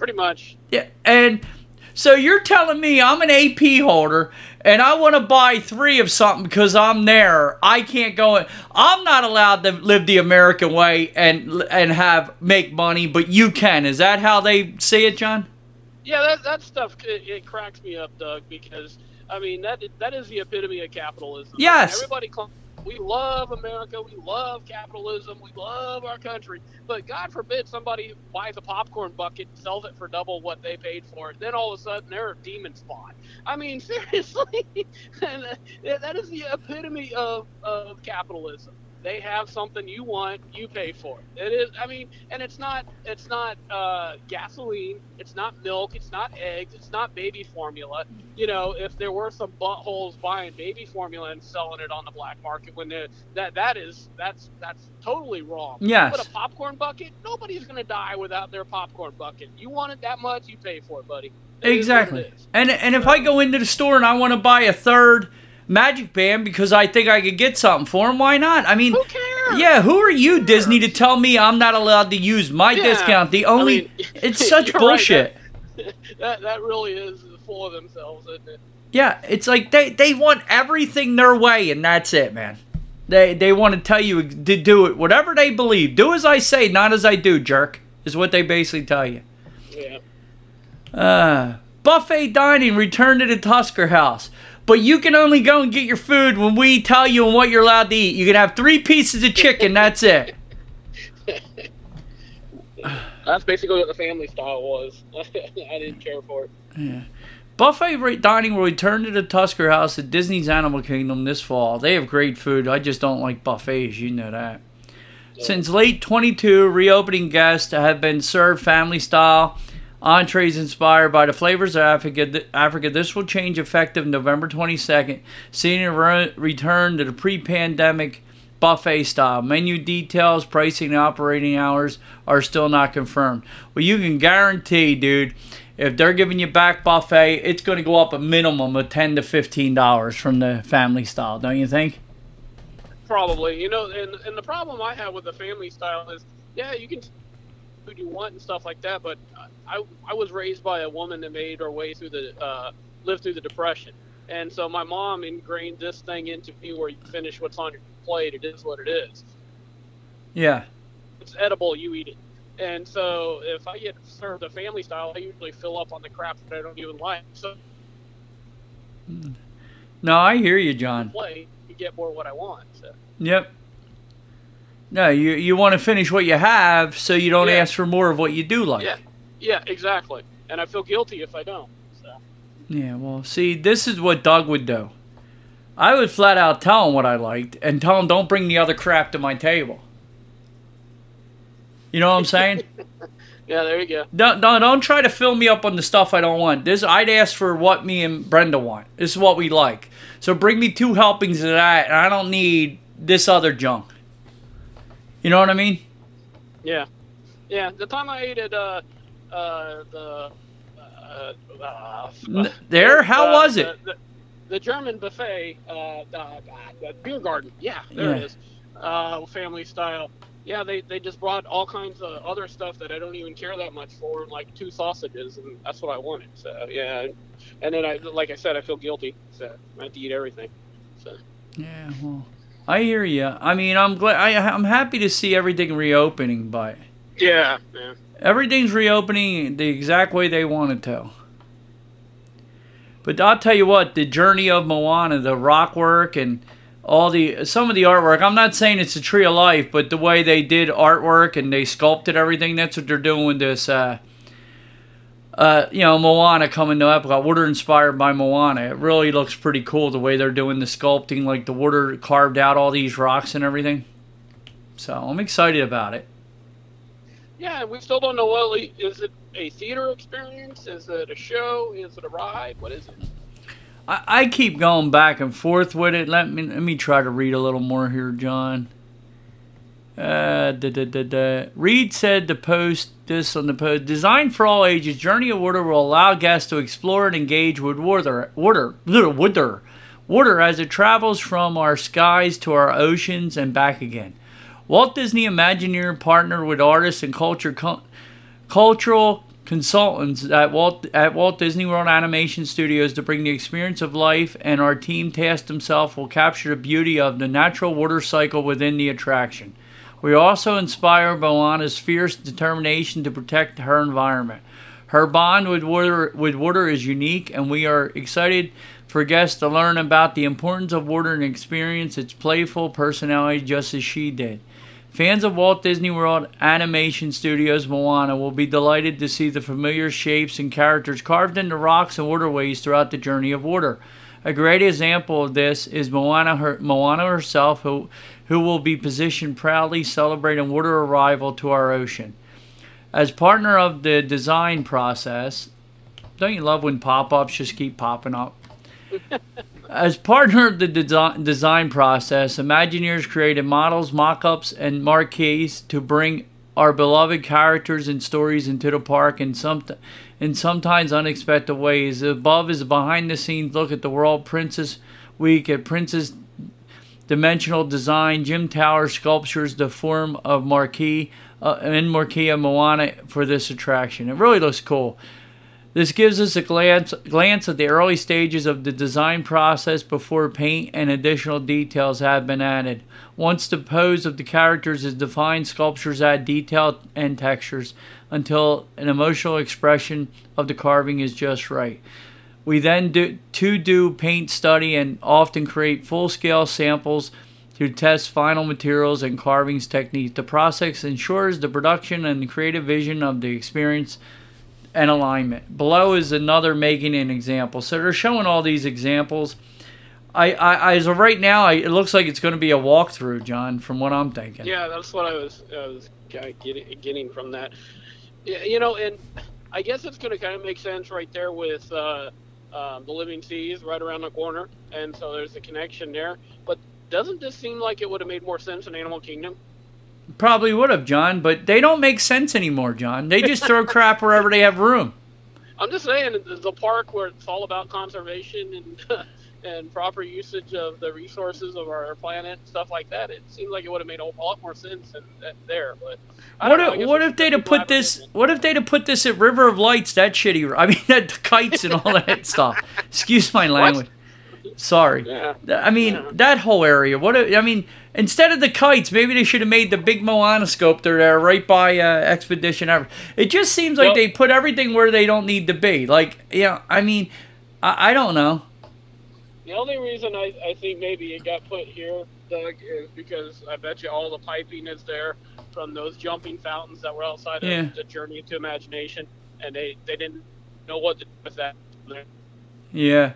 Speaker 2: Pretty much.
Speaker 1: Yeah, and so you're telling me I'm an AP holder and I want to buy three of something because I'm there. I can't go. In. I'm not allowed to live the American way and and have make money, but you can. Is that how they see it, John?
Speaker 2: Yeah, that that stuff it, it cracks me up, Doug, because I mean that that is the epitome of capitalism.
Speaker 1: Yes.
Speaker 2: Everybody cl- we love America, we love capitalism, we love our country, but God forbid somebody buys a popcorn bucket sells it for double what they paid for it. Then all of a sudden they're a demon spawn. I mean, seriously, that is the epitome of, of capitalism. They have something you want, you pay for it. It is, I mean, and it's not, it's not uh, gasoline, it's not milk, it's not eggs, it's not baby formula. You know, if there were some buttholes buying baby formula and selling it on the black market, when that that is that's that's totally wrong.
Speaker 1: Yes.
Speaker 2: But a popcorn bucket, nobody's gonna die without their popcorn bucket. You want it that much, you pay for it, buddy. It is it
Speaker 1: Exactly. And and if I go into the store and I want to buy a third Magic Band because I think I could get something for him. why not? I mean,
Speaker 2: Who
Speaker 1: yeah, who are you, Disney, to tell me I'm not allowed to use my
Speaker 2: Yeah.
Speaker 1: discount? The
Speaker 2: I
Speaker 1: only
Speaker 2: mean,
Speaker 1: it's such
Speaker 2: you're right,
Speaker 1: bullshit.
Speaker 2: That that really is full of themselves, isn't it?
Speaker 1: Yeah, it's like they, they want everything their way, and that's it, man. They they want to tell you to do it whatever they believe. Do as I say, not as I do, jerk. Is what they basically tell you.
Speaker 2: Yeah.
Speaker 1: Uh, buffet dining returned to the Tusker House, but you can only go and get your food when we tell you and what you're allowed to eat. You can have three pieces of chicken. That's it.
Speaker 2: That's basically what the family style was. I didn't care for it.
Speaker 1: Yeah. Buffet dining will return to the Tusker House at Disney's Animal Kingdom this fall. They have great food. I just don't like buffets. You know that. Since late 22, reopening guests have been served family style entrees inspired by the flavors of Africa. Africa. This will change effective November 22nd, seeing a re- return to the pre pandemic buffet style. Menu details, pricing, and operating hours are still not confirmed. Well, you can guarantee, dude, if they're giving you back buffet, it's going to go up a minimum of ten to fifteen dollars from the family style, don't you think?
Speaker 2: Probably, you know, and and the problem I have with the family style is, yeah, you can who you want and stuff like that, but I I was raised by a woman that made her way through the uh, lived through the depression, and so my mom ingrained this thing into me where you finish what's on your plate. It is what it is.
Speaker 1: Yeah.
Speaker 2: It's edible. You eat it. And so if I get served a family style, I usually fill up on the crap that I don't even like. So
Speaker 1: no, I hear you, John.
Speaker 2: Play, you get more what I want. So.
Speaker 1: Yep. No, you you want to finish what you have, so you don't
Speaker 2: Yeah.
Speaker 1: ask for more of what you do like.
Speaker 2: Yeah, yeah, exactly. And I feel guilty if I don't. So.
Speaker 1: Yeah, well, see, this is what Doug would do. I would flat out tell him what I liked and tell him don't bring the other crap to my table. You know what I'm saying?
Speaker 2: Yeah, there you go.
Speaker 1: don't, don't, don't try to fill me up on the stuff I don't want. This I'd ask for what me and Brenda want. This is what we like. So bring me two helpings of that, and I don't need this other junk. You know what I mean?
Speaker 2: Yeah, yeah. The time I ate at uh, uh, the uh, uh,
Speaker 1: there? How
Speaker 2: uh,
Speaker 1: was it?
Speaker 2: The, the, the German buffet, uh, uh, the beer garden. Yeah, there
Speaker 1: Yeah.
Speaker 2: it is. Uh, family style. Yeah, they, they just brought all kinds of other stuff that I don't even care that much for, like two sausages, and that's what I wanted. So yeah, and then I, like I said, I feel guilty. So I have to eat everything. So
Speaker 1: Yeah, well, I hear you. I mean, I'm glad. I, I'm happy to see everything reopening, but
Speaker 2: yeah, yeah.
Speaker 1: everything's reopening the exact way they wanted to. But I'll tell you what, the journey of Moana, the rock work and all the some of the artwork. I'm not saying it's a tree of life, but the way they did artwork and they sculpted everything, that's what they're doing with this. Uh, uh, you know, Moana coming to Epcot. Water inspired by Moana. It really looks pretty cool the way they're doing the sculpting, like the water carved out all these rocks and everything. So I'm excited about it.
Speaker 2: Yeah, we still don't know what is it a theater experience? Is it a show? Is it a ride? What is it?
Speaker 1: I, I keep going back and forth with it. Let me let me try to read a little more here, John. Uh, da, da, da, da. Reed said the post this on the post. Designed for all ages, Journey of Water will allow guests to explore and engage with water, water, water, water as it travels from our skies to our oceans and back again. Walt Disney Imagineer partnered with artists and culture co- cultural consultants at Walt at Walt Disney World Animation Studios to bring the experience of life, and our team tasked himself will capture the beauty of the natural water cycle within the attraction. We also inspire Moana's fierce determination to protect her environment. Her bond with water with water is unique, and we are excited for guests to learn about the importance of water and experience its playful personality just as she did. Fans of Walt Disney World Animation Studios Moana will be delighted to see the familiar shapes and characters carved into rocks and waterways throughout the journey of water. A great example of this is Moana, her, Moana herself, who, who will be positioned proudly celebrating water arrival to our ocean. As partner of the design process, don't you love when pop ups just keep popping up? As partner of the desi- design process, Imagineers created models, mock ups, and marquees to bring our beloved characters and stories into the park in, some, in sometimes unexpected ways. Above is a behind the scenes look at the World Princess Week at Princess Dimensional Design, Jim Tower sculptures, the form of marquee uh, and marquee of Moana for this attraction. It really looks cool. This gives us a glance, glance at the early stages of the design process before paint and additional details have been added. Once the pose of the characters is defined, sculptures add detail and textures until an emotional expression of the carving is just right. We then do to do paint study and often create full-scale samples to test final materials and carvings techniques. The process ensures the production and creative vision of the experience and alignment. Below is another making an example. So they're showing all these examples. I, I, as of right now, I, it looks like it's going to be a walkthrough, John, from what I'm thinking.
Speaker 2: Yeah, that's what I was, I was getting, getting from that. You know, and I guess it's going to kind of make sense right there with uh, um, the Living Seas right around the corner, and so there's a connection there. But doesn't this seem like it would have made more sense in Animal Kingdom?
Speaker 1: Probably would have, John, but they don't make sense anymore, John. They just throw crap wherever they have room.
Speaker 2: I'm just saying, the park where it's all about conservation and and proper usage of the resources of our planet and stuff like that, it seems like it would have made a lot more sense in, in there. But
Speaker 1: what know, if what if they'd have put this? What if they'd have put this at River of Lights? That shitty. I mean, that kites and all that stuff. Excuse my language. What? Sorry.
Speaker 2: Yeah.
Speaker 1: I mean, yeah. that whole area. What? If, I mean, instead of the kites, maybe they should have made the big Moana sculptor there, right by uh, Expedition Ever. It just seems like well, they put everything where they don't need to be. Like, yeah. I mean, I, I don't know.
Speaker 2: The only reason I, I think maybe it got put here, Doug, is because I bet you all the piping is there from those jumping fountains that were outside yeah. of the Journey to Imagination, and they, they didn't know what to do with that.
Speaker 1: Yeah.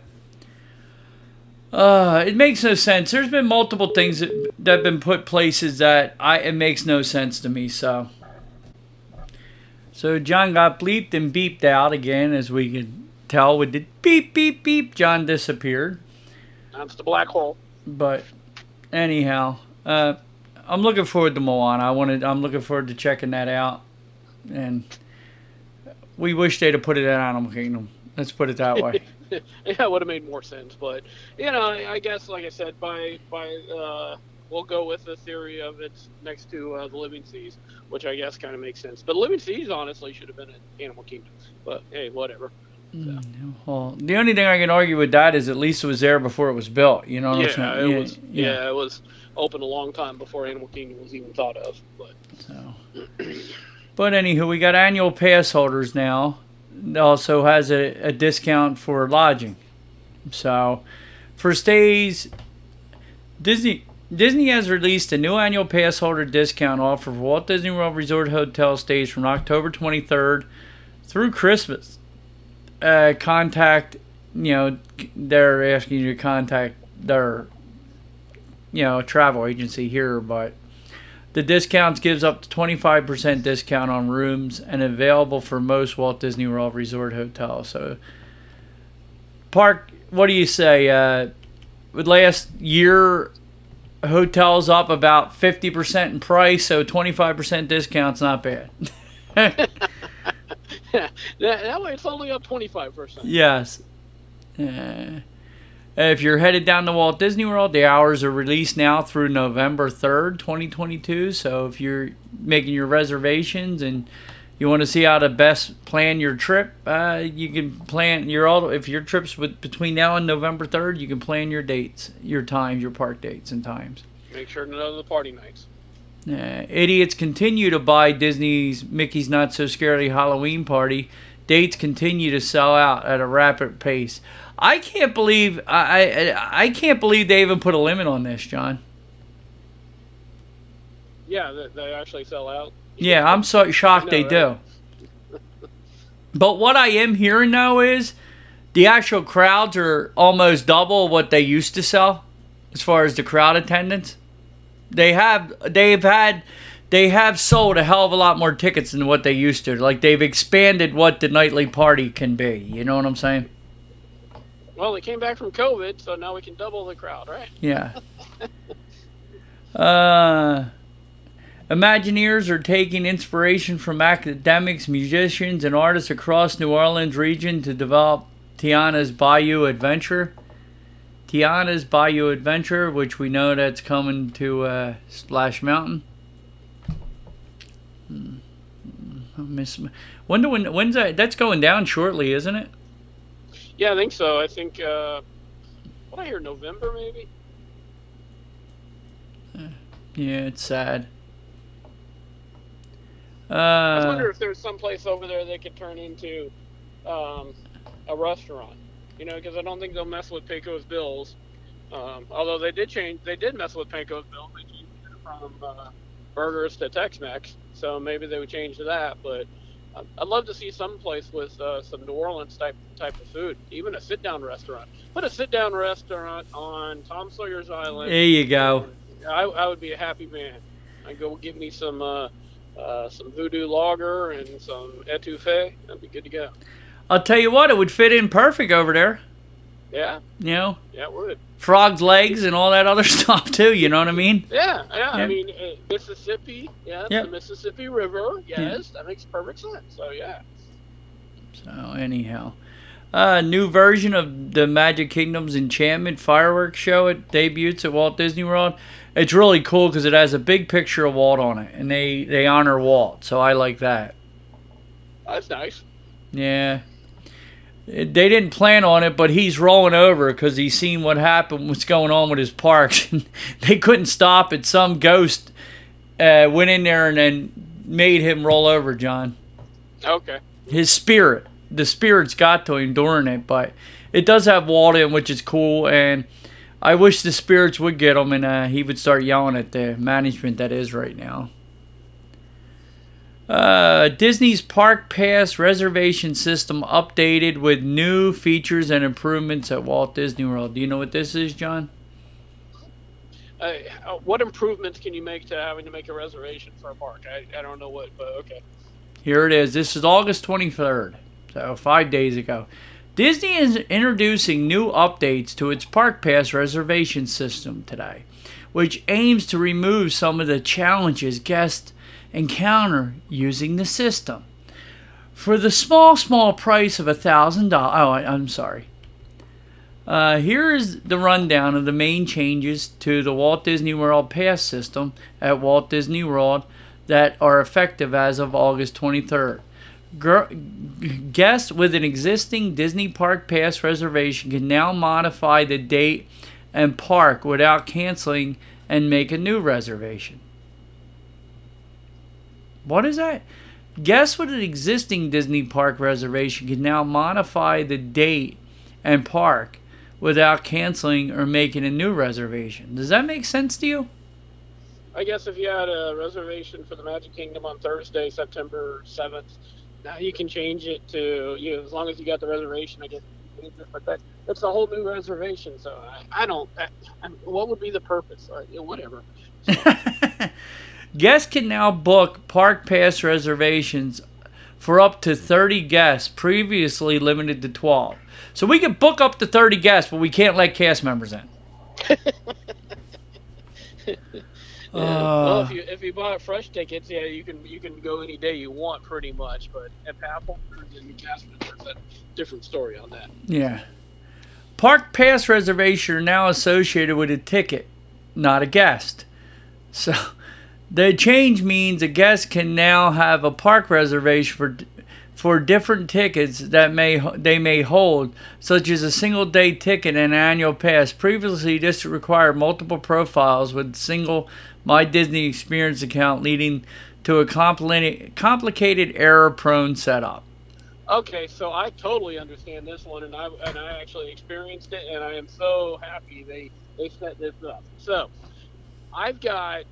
Speaker 1: Uh, it makes no sense. There's been multiple things that, that have been put places that I it makes no sense to me. So, so John got bleeped and beeped out again, as we can tell with the beep beep beep. John disappeared.
Speaker 2: That's the black hole.
Speaker 1: But anyhow, uh, I'm looking forward to Moana. I wanted. I'm looking forward to checking that out, and we wish they'd have put it at Animal Kingdom. Let's put it that way.
Speaker 2: yeah, it would have made more sense. But you know, I guess, like I said, by by uh, we'll go with the theory of it's next to uh, the Living Seas, which I guess kind of makes sense. But Living Seas honestly should have been at Animal Kingdom. But hey, whatever.
Speaker 1: Well, the only thing I can argue with that is at least it was there before it was built. You know, what I'm saying?
Speaker 2: yeah, it yeah, was. Yeah. yeah. it was open a long time before Animal Kingdom was even thought of. But
Speaker 1: so, but anywho, we got annual pass holders now. It also has a, a discount for lodging. So, for stays, Disney Disney has released a new annual pass holder discount offer for Walt Disney World Resort hotel stays from October 23rd through Christmas uh, contact, you know, they're asking you to contact their, you know, travel agency here, but the discounts gives up to 25% discount on rooms and available for most Walt Disney World Resort hotels. So, park, what do you say? Uh, with last year, hotels up about 50% in price, so 25% discount's not bad.
Speaker 2: that, that way it's only up 25%.
Speaker 1: Yes. Uh, if you're headed down to Walt Disney World, the hours are released now through November 3rd, 2022. So if you're making your reservations and you want to see how to best plan your trip, uh, you can plan your all. If your trips with, between now and November 3rd, you can plan your dates, your times, your park dates and times.
Speaker 2: Make sure to know the party nights.
Speaker 1: Uh, idiots continue to buy Disney's Mickey's Not So Scary Halloween Party. Dates continue to sell out at a rapid pace. I can't believe I, I, I can't believe they even put a limit on this, John.
Speaker 2: Yeah, they, they actually sell out.
Speaker 1: Yeah, I'm so shocked know, they right? do. But what I am hearing now is the actual crowds are almost double what they used to sell as far as the crowd attendance. They have they've had they have sold a hell of a lot more tickets than what they used to. Like they've expanded what the nightly party can be. You know what I'm saying?
Speaker 2: Well, they came back from COVID, so now we can double the crowd, right?
Speaker 1: Yeah. uh, Imagineers are taking inspiration from academics, musicians, and artists across New Orleans region to develop Tiana's Bayou Adventure. Tiana's Bayou Adventure, which we know that's coming to uh, Splash Mountain. Hmm. I miss. Wonder when when's that? That's going down shortly, isn't it?
Speaker 2: Yeah, I think so. I think. Uh, what I hear, November maybe.
Speaker 1: Yeah, it's sad. Uh,
Speaker 2: I wonder if there's some place over there that could turn into um, a restaurant. You know, because I don't think they'll mess with Pecos Bills. Um, although they did change, they did mess with Pecos Bills. They changed it from uh, burgers to Tex-Mex, so maybe they would change to that. But I'd love to see some place with uh, some New Orleans type type of food, even a sit down restaurant. Put a sit down restaurant on Tom Sawyer's Island.
Speaker 1: There you go.
Speaker 2: I, I would be a happy man. I'd go get me some uh, uh, some voodoo lager and some etouffee. That'd be good to go.
Speaker 1: I'll tell you what, it would fit in perfect over there.
Speaker 2: Yeah.
Speaker 1: You know,
Speaker 2: Yeah, it would.
Speaker 1: frog's legs and all that other stuff too. You know what I mean?
Speaker 2: Yeah, yeah.
Speaker 1: Yeah.
Speaker 2: I mean, uh, Mississippi. Yeah,
Speaker 1: Yeah.
Speaker 2: the Mississippi River. Yes, that makes perfect sense. So yeah.
Speaker 1: So anyhow, uh, new version of the Magic Kingdom's Enchantment fireworks show. It debuts at Walt Disney World. It's really cool because it has a big picture of Walt on it, and they they honor Walt. So I like that.
Speaker 2: That's nice.
Speaker 1: Yeah. They didn't plan on it, but he's rolling over because he's seen what happened, what's going on with his parks. they couldn't stop it. Some ghost uh, went in there and then made him roll over, John.
Speaker 2: Okay.
Speaker 1: His spirit, the spirits got to him during it, but it does have Walt in, which is cool. And I wish the spirits would get him and uh, he would start yelling at the management that is right now. Uh, Disney's Park Pass reservation system updated with new features and improvements at Walt Disney World. Do you know what this is, John?
Speaker 2: Uh, uh, what improvements can you make to having to make a reservation for a park? I, I don't know what, but okay.
Speaker 1: Here it is. This is August 23rd, so five days ago. Disney is introducing new updates to its Park Pass reservation system today, which aims to remove some of the challenges guests encounter using the system. For the small, small price of $1,000, oh, I'm sorry. Uh, here is the rundown of the main changes to the Walt Disney World Pass system at Walt Disney World that are effective as of August 23rd. Gr- guests with an existing Disney Park Pass reservation can now modify the date and park without canceling and make a new reservation. What is that? Guess what an existing Disney Park reservation can now modify the date and park without canceling or making a new reservation. Does that make sense to you?
Speaker 2: I guess if you had a reservation for the Magic Kingdom on Thursday, September seventh, now you can change it to you know, as long as you got the reservation. I guess, you can change it, but that that's a whole new reservation. So I, I don't. I, I, what would be the purpose? You know, whatever.
Speaker 1: Guests can now book Park Pass reservations for up to 30 guests, previously limited to 12. So we can book up to 30 guests, but we can't let cast members in.
Speaker 2: Yeah. well,
Speaker 1: Uh,
Speaker 2: if you if you bought fresh tickets, yeah, you can you can go any day you want, pretty much. But at holders and a different story on that.
Speaker 1: Yeah. Park pass reservation are now associated with a ticket, not a guest. So the change means a guest can now have a park reservation for for different tickets that may they may hold, such as a single day ticket and an annual pass. Previously, this required multiple profiles with single My Disney Experience account, leading to a compli- complicated error-prone setup.
Speaker 2: Okay, so I totally understand this one, and I and I actually experienced it, and I am so happy they they set this up. So, I've got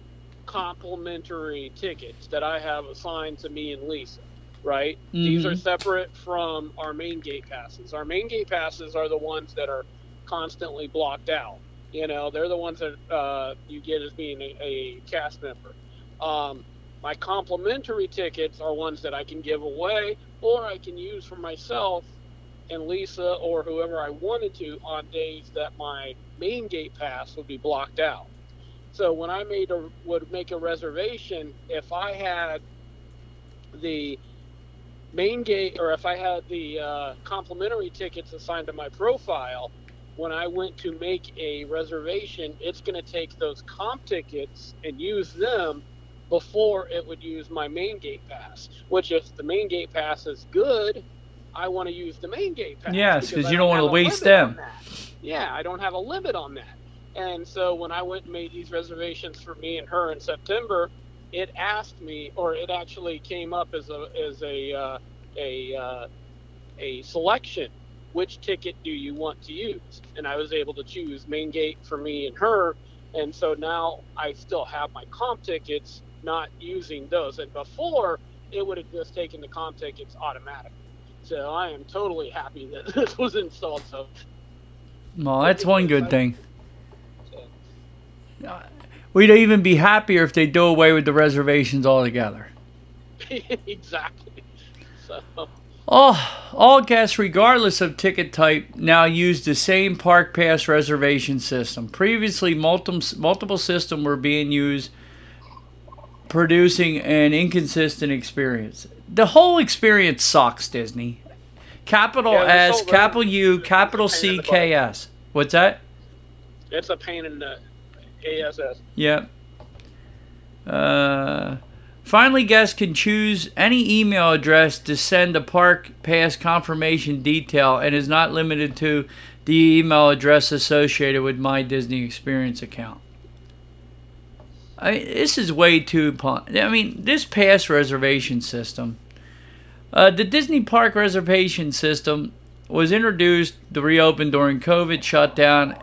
Speaker 2: complimentary tickets that I have assigned to me and Lisa. Right? These are
Speaker 1: Mhm.
Speaker 2: separate from our main gate passes. Our main gate passes are the ones that are constantly blocked out. You know, they're the ones that uh, you get as being a, a cast member. Um, my complimentary tickets are ones that I can give away or I can use for myself and Lisa or whoever I wanted to on days that my main gate pass would be blocked out. So when I made a would make a reservation, if I had the main gate or if I had the uh, complimentary tickets assigned to my profile, when I went to make a reservation, it's going to take those comp tickets and use them before it would use my main gate pass. Which, if the main gate pass is good, I want to use the main gate pass.
Speaker 1: Yes,
Speaker 2: because
Speaker 1: you don't wanna waste them.
Speaker 2: Yeah, I don't have a limit on that. And so when I went and made these reservations for me and her in September, it asked me, or it actually came up as a as a uh, a uh, a selection. Which ticket do you want to use? And I was able to choose main gate for me and her. And so now I still have my comp tickets, not using those. And before, it would have just taken the comp tickets automatically. So I am totally happy that this was installed. So,
Speaker 1: Well, that's one good thing. We'd even be happier if they do away with the reservations altogether.
Speaker 2: exactly. So
Speaker 1: All, all guests, regardless of ticket type, now use the same Park Pass reservation system. Previously, multiple, multiple systems were being used, producing an inconsistent experience. The whole experience sucks, Disney. Capital
Speaker 2: Yeah,
Speaker 1: S, capital U, capital C. K, S. What's that?
Speaker 2: It's a pain in the ASS.
Speaker 1: Yep. Uh, finally, guests can choose any email address to send a park pass confirmation detail and is not limited to the email address associated with my Disney Experience account. I, this is way too. I mean, this pass reservation system. Uh, the Disney Park reservation system was introduced to reopen during COVID shutdown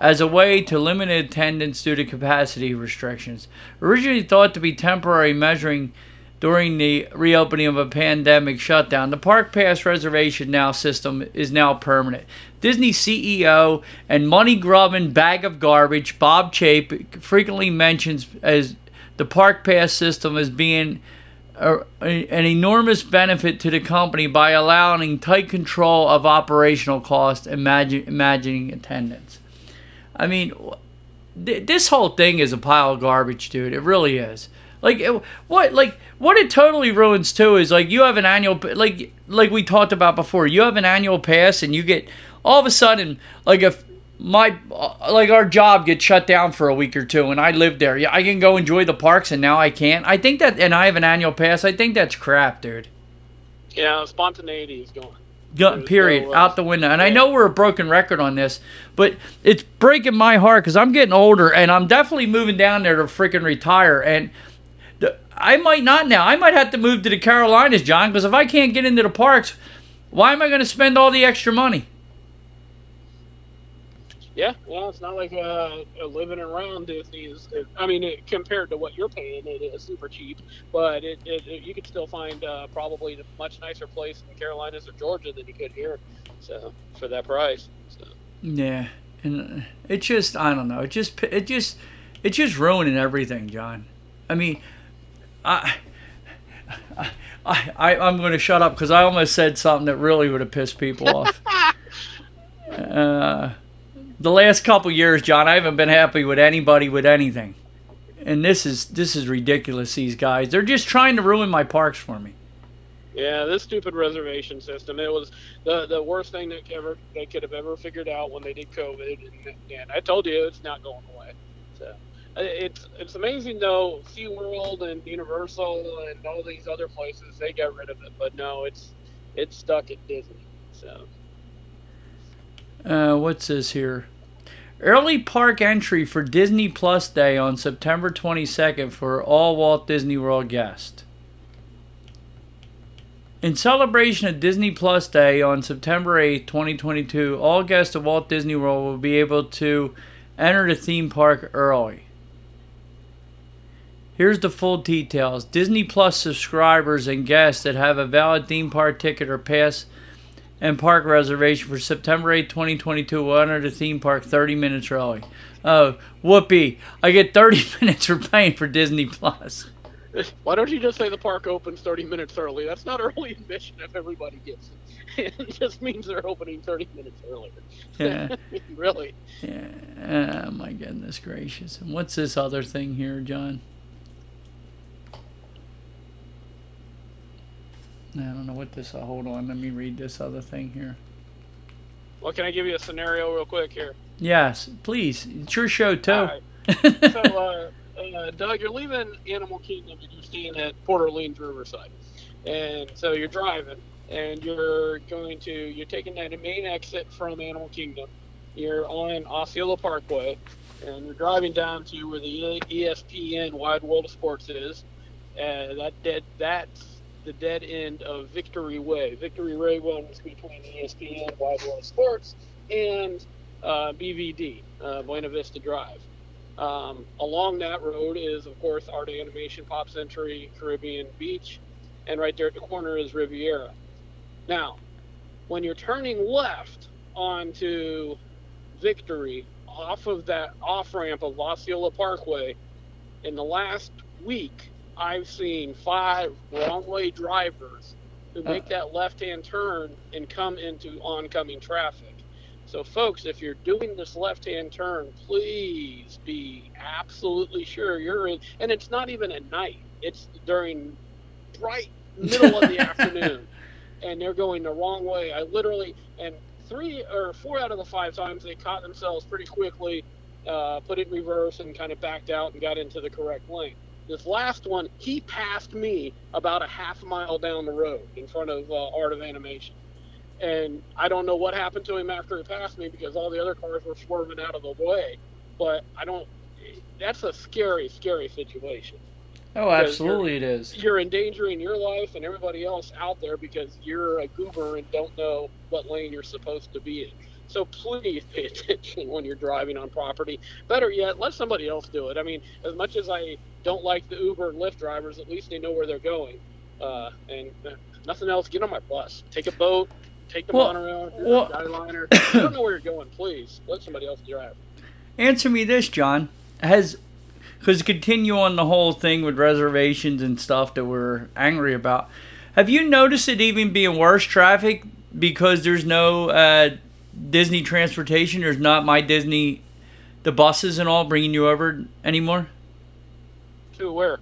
Speaker 1: as a way to limit attendance due to capacity restrictions. Originally thought to be temporary measuring during the reopening of a pandemic shutdown, the Park Pass reservation now system is now permanent. Disney CEO and money grubbing bag of garbage Bob Chapek frequently mentions as the Park Pass system as being a, an enormous benefit to the company by allowing tight control of operational costs and imagining attendance. I mean, th- this whole thing is a pile of garbage, dude. It really is. Like it, what? Like what it totally ruins too is like you have an annual like like we talked about before. You have an annual pass and you get all of a sudden like if my uh, like our job gets shut down for a week or two and I live there, yeah, I can go enjoy the parks and now I can't. I think that and I have an annual pass. I think that's crap, dude.
Speaker 2: Yeah, spontaneity is gone.
Speaker 1: Gu-
Speaker 2: There's
Speaker 1: period
Speaker 2: no, uh,
Speaker 1: out the window. And i know we're a broken record on this but it's breaking my heart because i'm getting older and i'm definitely moving down there to freaking retire. And the, i might not now. I might have to move to the carolinas john because if i can't get into the parks why am i going to spend all the extra money
Speaker 2: Yeah, yeah, it's not like uh, living around Disney is. It, I mean, it, compared to what you're paying, it is super cheap. But it, it, it you could still find uh, probably a much nicer place in the Carolinas or Georgia than you could here. So for that price. So.
Speaker 1: yeah and it just i don't know it just it just it's just ruining everything john i mean i I, I, I'm going to shut up because I almost said something that really would have pissed people off. uh, the last couple years, John, I haven't been happy with anybody with anything, and this is this is ridiculous. These guys, they're just trying to ruin my parks for me.
Speaker 2: Yeah, this stupid reservation system. It was the the worst thing that ever they could have ever figured out when they did COVID. And, and I told you it's not going away. So uh, it's it's amazing though. SeaWorld and Universal and all these other places they got rid of it, but no, it's it's stuck at Disney. So
Speaker 1: Uh, what's this here? Early park entry for Disney Plus Day on September 22nd for all Walt Disney World guests. In celebration of Disney Plus Day on September 8, 2022, all guests of Walt Disney World will be able to enter the theme park early. Here's the full details. Disney Plus subscribers and guests that have a valid theme park ticket or pass and park reservation for September 8, 2022 will enter the theme park 30 minutes early. Oh, whoopee. I get 30 minutes for paying for Disney Plus.
Speaker 2: why don't you just say the park opens 30 minutes early? That's not early admission if everybody gets it. It just means they're opening 30 minutes earlier.
Speaker 1: Yeah.
Speaker 2: really.
Speaker 1: Yeah. Oh, my goodness gracious. And what's this other thing here, John? I don't know what this. Uh, hold on. Let me read this other thing here.
Speaker 2: Well, can I give you a scenario real quick here?
Speaker 1: Yes, please. It's your show, too.
Speaker 2: Right. so, uh, uh, Doug, you're leaving Animal Kingdom and you're staying at Port Orleans Riverside, and so you're driving and you're going to you're taking that main exit from Animal Kingdom. You're on Osceola Parkway, and you're driving down to where the ESPN Wide World of Sports is. Uh, that dead that's the dead end of Victory Way. Victory Way runs between ESPN Wide World Sports and uh, BVD, uh, Buena Vista Drive. Um, along that road is, of course, Art Animation, Pop Century, Caribbean Beach, and right there at the corner is Riviera. Now, when you're turning left onto Victory off of that off ramp of Osceola Parkway, in the last week, I've seen five wrong way drivers who make that left-hand turn and come into oncoming traffic. So, folks, if you're doing this left-hand turn, please be absolutely sure you're in. And it's not even at night; it's during bright middle of the afternoon, and they're going the wrong way. I literally and three or four out of the five times they caught themselves pretty quickly, uh, put it in reverse, and kind of backed out and got into the correct lane. This last one, he passed me about a half mile down the road in front of uh, Art of Animation. And I don't know what happened to him after he passed me because all the other cars were swerving out of the way. But I don't. That's a scary, scary situation.
Speaker 1: Oh, absolutely, it is.
Speaker 2: You're endangering your life and everybody else out there because you're a goober and don't know what lane you're supposed to be in. So please pay attention when you're driving on property. Better yet, let somebody else do it. I mean, as much as I don't like the Uber and Lyft drivers, at least they know where they're going. Uh, and uh, nothing else, get on my bus. Take a boat, take the well, monorail, well, skyliner. you don't know where you're going, please let somebody else drive.
Speaker 1: Answer me this, John. Has because continue on the whole thing with reservations and stuff that we're angry about. Have you noticed it even being worse traffic because there's no uh, Disney transportation? There's not my Disney, the buses and all bringing you over anymore.
Speaker 2: To where?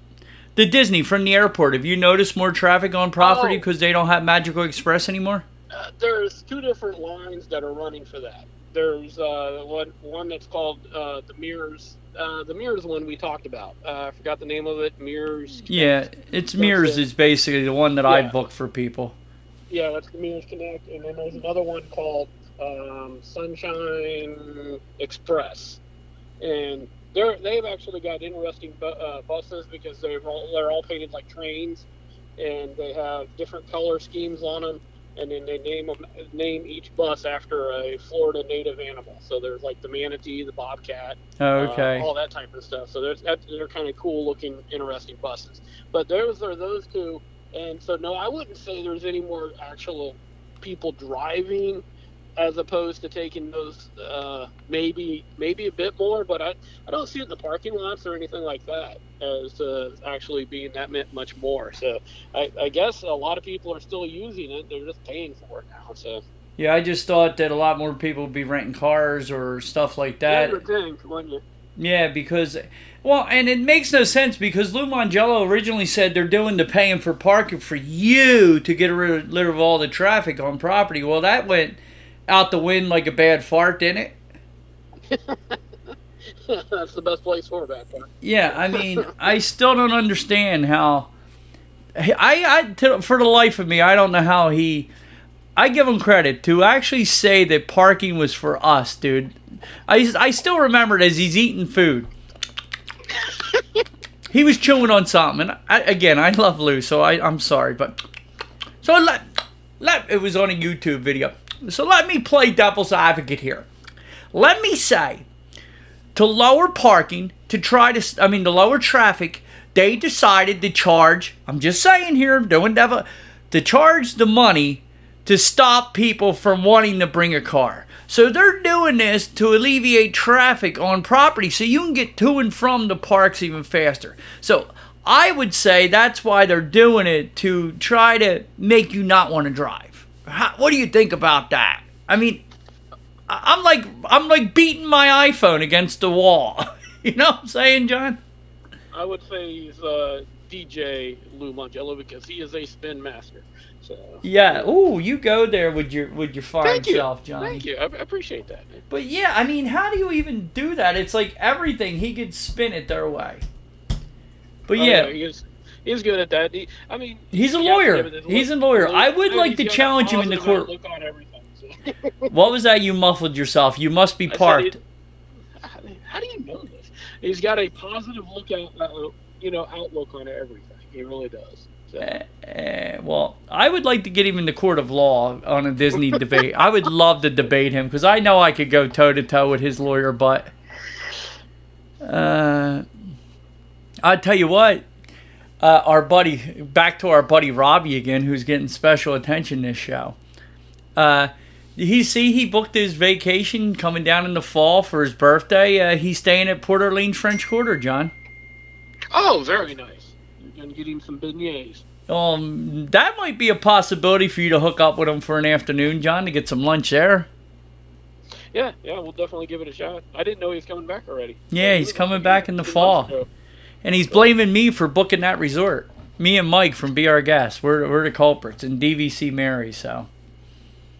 Speaker 1: The Disney from the airport. Have you noticed more traffic on property because oh. they don't have Magical Express anymore?
Speaker 2: Uh, there's two different lines that are running for that. There's uh, one one that's called uh, the Mears. Uh, the Mears one we talked about. Uh, I forgot the name of it. Mears.
Speaker 1: Connect. Yeah, it's that's Mears it. is basically the one that yeah. I book for people.
Speaker 2: Yeah, that's the Mears Connect, and then there's another one called um, Sunshine Express, and they're they've actually got interesting bu- uh, buses because they're all, they're all painted like trains, and they have different color schemes on them, and then they name them name each bus after a Florida native animal. So there's like the manatee, the bobcat,
Speaker 1: oh, okay,
Speaker 2: uh, all that type of stuff. So there's they're kind of cool looking, interesting buses. But those are those two, and so no, I wouldn't say there's any more actual people driving as opposed to taking those uh, maybe maybe a bit more, but I, I don't see it in the parking lots or anything like that as uh, actually being that much more. So I, I guess a lot of people are still using it; they're just paying for it now. So.
Speaker 1: Yeah, I just thought that a lot more people would be renting cars or stuff like that.
Speaker 2: Think,
Speaker 1: yeah, because well, and it makes no sense because Lou Mongello originally said they're doing the paying for parking for you to get rid of all the traffic on property. Well, that went out the wind like a bad fart, didn't it?
Speaker 2: That's the best place for a bad fart.
Speaker 1: Yeah, I mean, I still don't understand how. I, I, for the life of me, I don't know how he. I give him credit to actually say that parking was for us, dude. I, I still remember it as he's eating food. he was chewing on something. And I, again, I love Lou, so I, I'm sorry, but so let, let it was on a YouTube video. So let me play devil's advocate here. Let me say, to lower parking, to try to, I mean, to lower traffic, they decided to charge, I'm just saying here, I'm doing devil, to charge the money to stop people from wanting to bring a car. So they're doing this to alleviate traffic on property so you can get to and from the parks even faster. So I would say that's why they're doing it to try to make you not want to drive. How, what do you think about that? I mean, I'm like I'm like beating my iPhone against the wall. you know what I'm saying, John?
Speaker 2: I would say he's uh, DJ Lou Mongello because he is a spin master. So
Speaker 1: yeah, ooh, you go there with your with your fine
Speaker 2: Thank
Speaker 1: self, Johnny.
Speaker 2: Thank you, I appreciate that.
Speaker 1: But yeah, I mean, how do you even do that? It's like everything he could spin it their way. But oh, yeah,
Speaker 2: yeah he's good at that. He, I mean,
Speaker 1: he's a lawyer. He's a lawyer. I would like to challenge him in the court.
Speaker 2: Look on everything, so.
Speaker 1: what was that? You muffled yourself. You must be parked.
Speaker 2: how do you know this? He's got a positive look out, uh, you know, outlook on everything. He really does. So. Uh,
Speaker 1: uh, well, I would like to get him in the court of law on a Disney debate. I would love to debate him because I know I could go toe to toe with his lawyer. But uh, I tell you what, uh, our buddy, back to our buddy Robbie again, who's getting special attention this show. Uh, he see he booked his vacation coming down in the fall for his birthday. Uh, he's staying at Port Orleans French Quarter, John.
Speaker 2: Oh, very nice. You're gonna get him some beignets.
Speaker 1: Um, that might be a possibility for you to hook up with him for an afternoon, John, to get some lunch there.
Speaker 2: Yeah, yeah, we'll definitely give it a shot. I didn't know he was coming back already.
Speaker 1: Yeah, he's coming back in the fall. And he's blaming me for booking that resort. Me and Mike from BR Gas, we're, we're the culprits, and DVC Mary, so.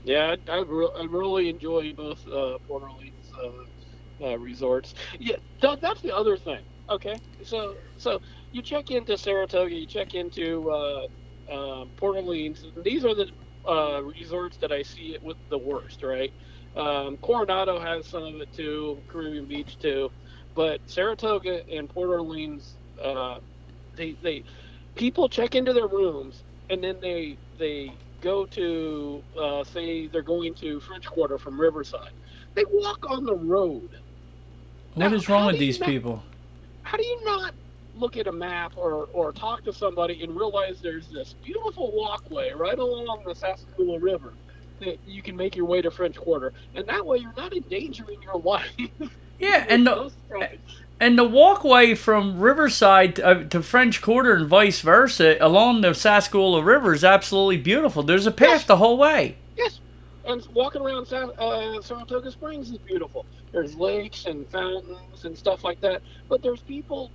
Speaker 2: Yeah, I, I, re- I really enjoy both uh, Port Orleans uh, uh, resorts. Yeah, that, that's the other thing. Okay, so so you check into Saratoga, you check into uh, uh, Port Orleans. These are the uh, resorts that I see it with the worst, right? Um, Coronado has some of it too, Caribbean Beach too, but Saratoga and Port Orleans, uh, they they people check into their rooms and then they they go to uh, say they're going to French Quarter from Riverside. They walk on the road.
Speaker 1: What
Speaker 2: Now,
Speaker 1: is wrong with these
Speaker 2: not-
Speaker 1: people?
Speaker 2: How do you not look at a map or, or talk to somebody and realize there's this beautiful walkway right along the Sassagoula River that you can make your way to French Quarter, and that way you're not endangering your life.
Speaker 1: Yeah, and the, and the walkway from Riverside to, uh, to French Quarter and vice versa along the Sassagoula River is absolutely beautiful. There's a path
Speaker 2: Yes.
Speaker 1: the whole way.
Speaker 2: Yes, and walking around uh, Saratoga Springs is beautiful. There's lakes and fountains and stuff like that, but there's people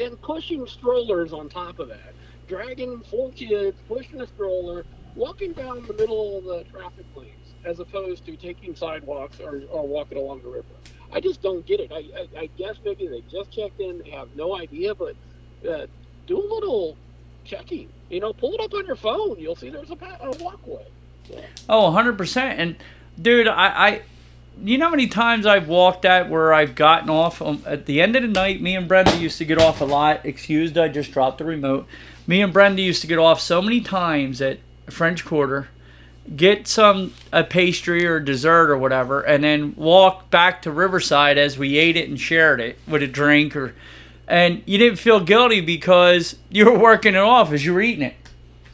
Speaker 2: and pushing strollers on top of that, dragging four kids, pushing a stroller, walking down the middle of the traffic lanes, as opposed to taking sidewalks or, or walking along the river. I just don't get it. I, I, I guess maybe they just checked in, they have no idea, but uh, do a little checking. You know, pull it up on your phone. You'll see there's a, a walkway.
Speaker 1: Oh, 100%. And, dude, I, I you know how many times I've walked that where I've gotten off um, at the end of the night? Me and Brenda used to get off a lot. Excused, I just dropped the remote. Me and Brenda used to get off so many times at French Quarter, get some a pastry or dessert or whatever, and then walk back to Riverside as we ate it and shared it with a drink or. And you didn't feel guilty because you were working it off as you were eating it.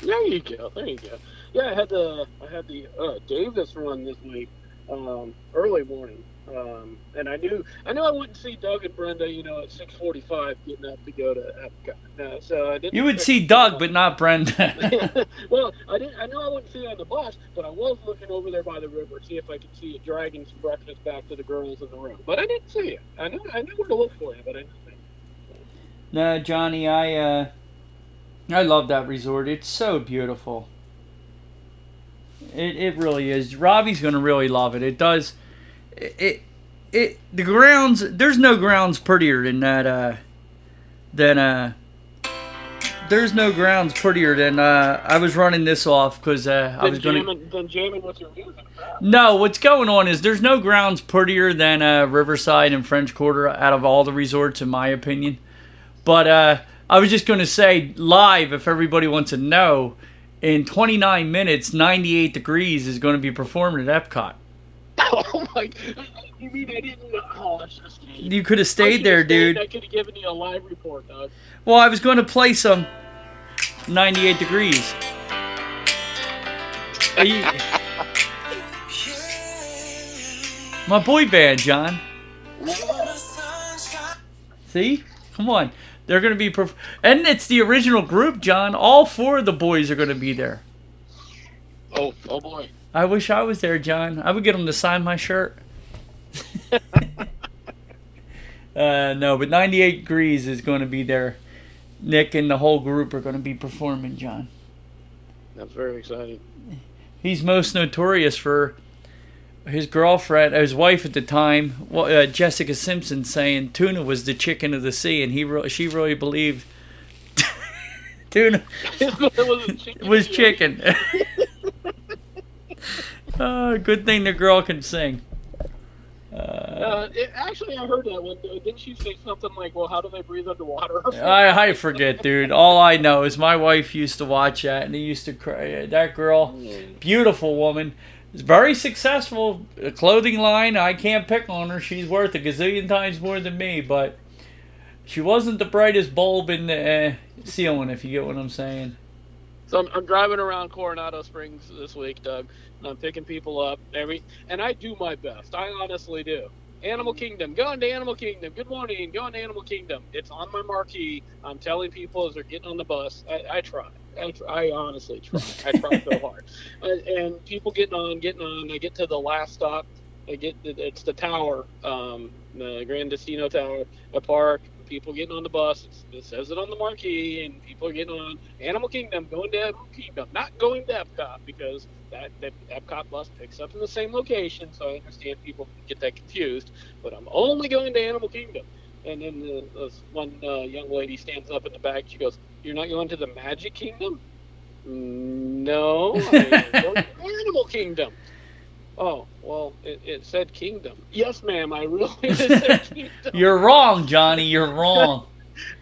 Speaker 2: There you go. There you go. Yeah, I had the I had the uh, Davis run this week, um, early morning, um, and I knew I knew I wouldn't see Doug and Brenda, you know, at six forty five getting up to go to Epcot. Uh, so I didn't.
Speaker 1: You would see Doug, but not Brenda.
Speaker 2: well, I didn't. I knew I wouldn't see her on the bus, but I was looking over there by the river, see if I could see it dragging some breakfast back to the girls in the room. But I didn't see it. I knew I knew where to look for you, but I didn't see it.
Speaker 1: No, Johnny, I uh, I love that resort. It's so beautiful. It it really is. Robbie's gonna really love it. It does. It it, it the grounds. There's no grounds prettier than that. Uh, than uh. There's no grounds prettier than uh. I was running this off because uh, I was gonna.
Speaker 2: jamming, then jamming with your music.
Speaker 1: No, what's going on is there's no grounds prettier than uh, Riverside and French Quarter out of all the resorts, in my opinion. But uh, I was just going to say live, if everybody wants to know, in 29 minutes, 98 Degrees is going to be performing at Epcot.
Speaker 2: Oh my! You mean I didn't? Oh, I should have.
Speaker 1: You could have stayed there,
Speaker 2: stayed,
Speaker 1: dude.
Speaker 2: I could have given you a live report, Doug.
Speaker 1: Well, I was going to play some 98 Degrees. Are you- My boy band, John. See? Come on. They're going to be. Perf- and it's the original group, John. All four of the boys are going to be there.
Speaker 2: Oh, oh boy.
Speaker 1: I wish I was there, John. I would get them to sign my shirt. uh, no, but 98 Degrees is going to be there. Nick and the whole group are going to be performing, John.
Speaker 2: That's very exciting.
Speaker 1: He's most notorious for his girlfriend, his wife at the time, well, uh, Jessica Simpson, saying tuna was the chicken of the sea, and he re- she really believed tuna
Speaker 2: was, chicken
Speaker 1: was chicken. Oh, good thing the girl can sing. Uh,
Speaker 2: Uh, it, actually, I heard that one. Didn't she say something like, "Well, how do they breathe underwater?"
Speaker 1: I, I forget, dude. All I know is my wife used to watch that, and he used to cry. That girl, beautiful woman, is very successful. Clothing line, I can't pick on her. She's worth a gazillion times more than me, but she wasn't the brightest bulb in the uh, ceiling, if you get what I'm saying.
Speaker 2: So I'm, I'm driving around Coronado Springs this week, Doug, and I'm picking people up every, and I do my best. I honestly do. Animal Kingdom, going to Animal Kingdom. Good morning, going to Animal Kingdom. It's on my marquee. I'm telling people as they're getting on the bus. I, I try. I, I honestly try. I try so hard. Uh, and people getting on, getting on. I get to the last stop. I get the, it's the tower, um, the Grand Destino Tower, a park. People getting on the bus. It's, it says it on the marquee, and people are getting on Animal Kingdom, going to Animal Kingdom, not going to Epcot because that the Epcot bus picks up in the same location. So I understand people get that confused. But I'm only going to Animal Kingdom. And then the, this one uh, young lady stands up in the back. She goes, "You're not going to the Magic Kingdom?" No, I'm going to Animal Kingdom. Oh, well, it, it said kingdom. Yes, ma'am, I really said kingdom.
Speaker 1: You're wrong, Johnny. You're wrong.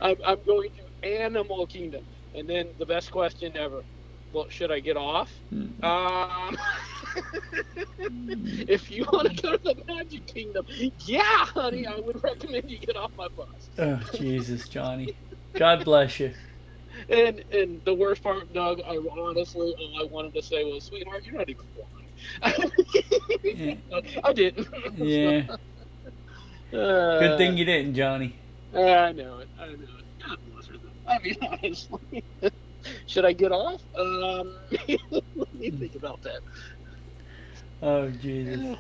Speaker 2: I'm, I'm going to Animal Kingdom. And then the best question ever. Well, should I get off? Um, if you want to go to the Magic Kingdom, yeah, honey, I would recommend you get off my bus.
Speaker 1: oh, Jesus, Johnny. God bless you.
Speaker 2: And and the worst part, Doug, I honestly all I wanted to say was, sweetheart, you're not even blind. I didn't.
Speaker 1: Yeah.
Speaker 2: Uh,
Speaker 1: Good thing you didn't, Johnny.
Speaker 2: I know it. I know it. God bless her. though. I mean, honestly. Should I get off? Um, let me think about that.
Speaker 1: Oh, Jesus.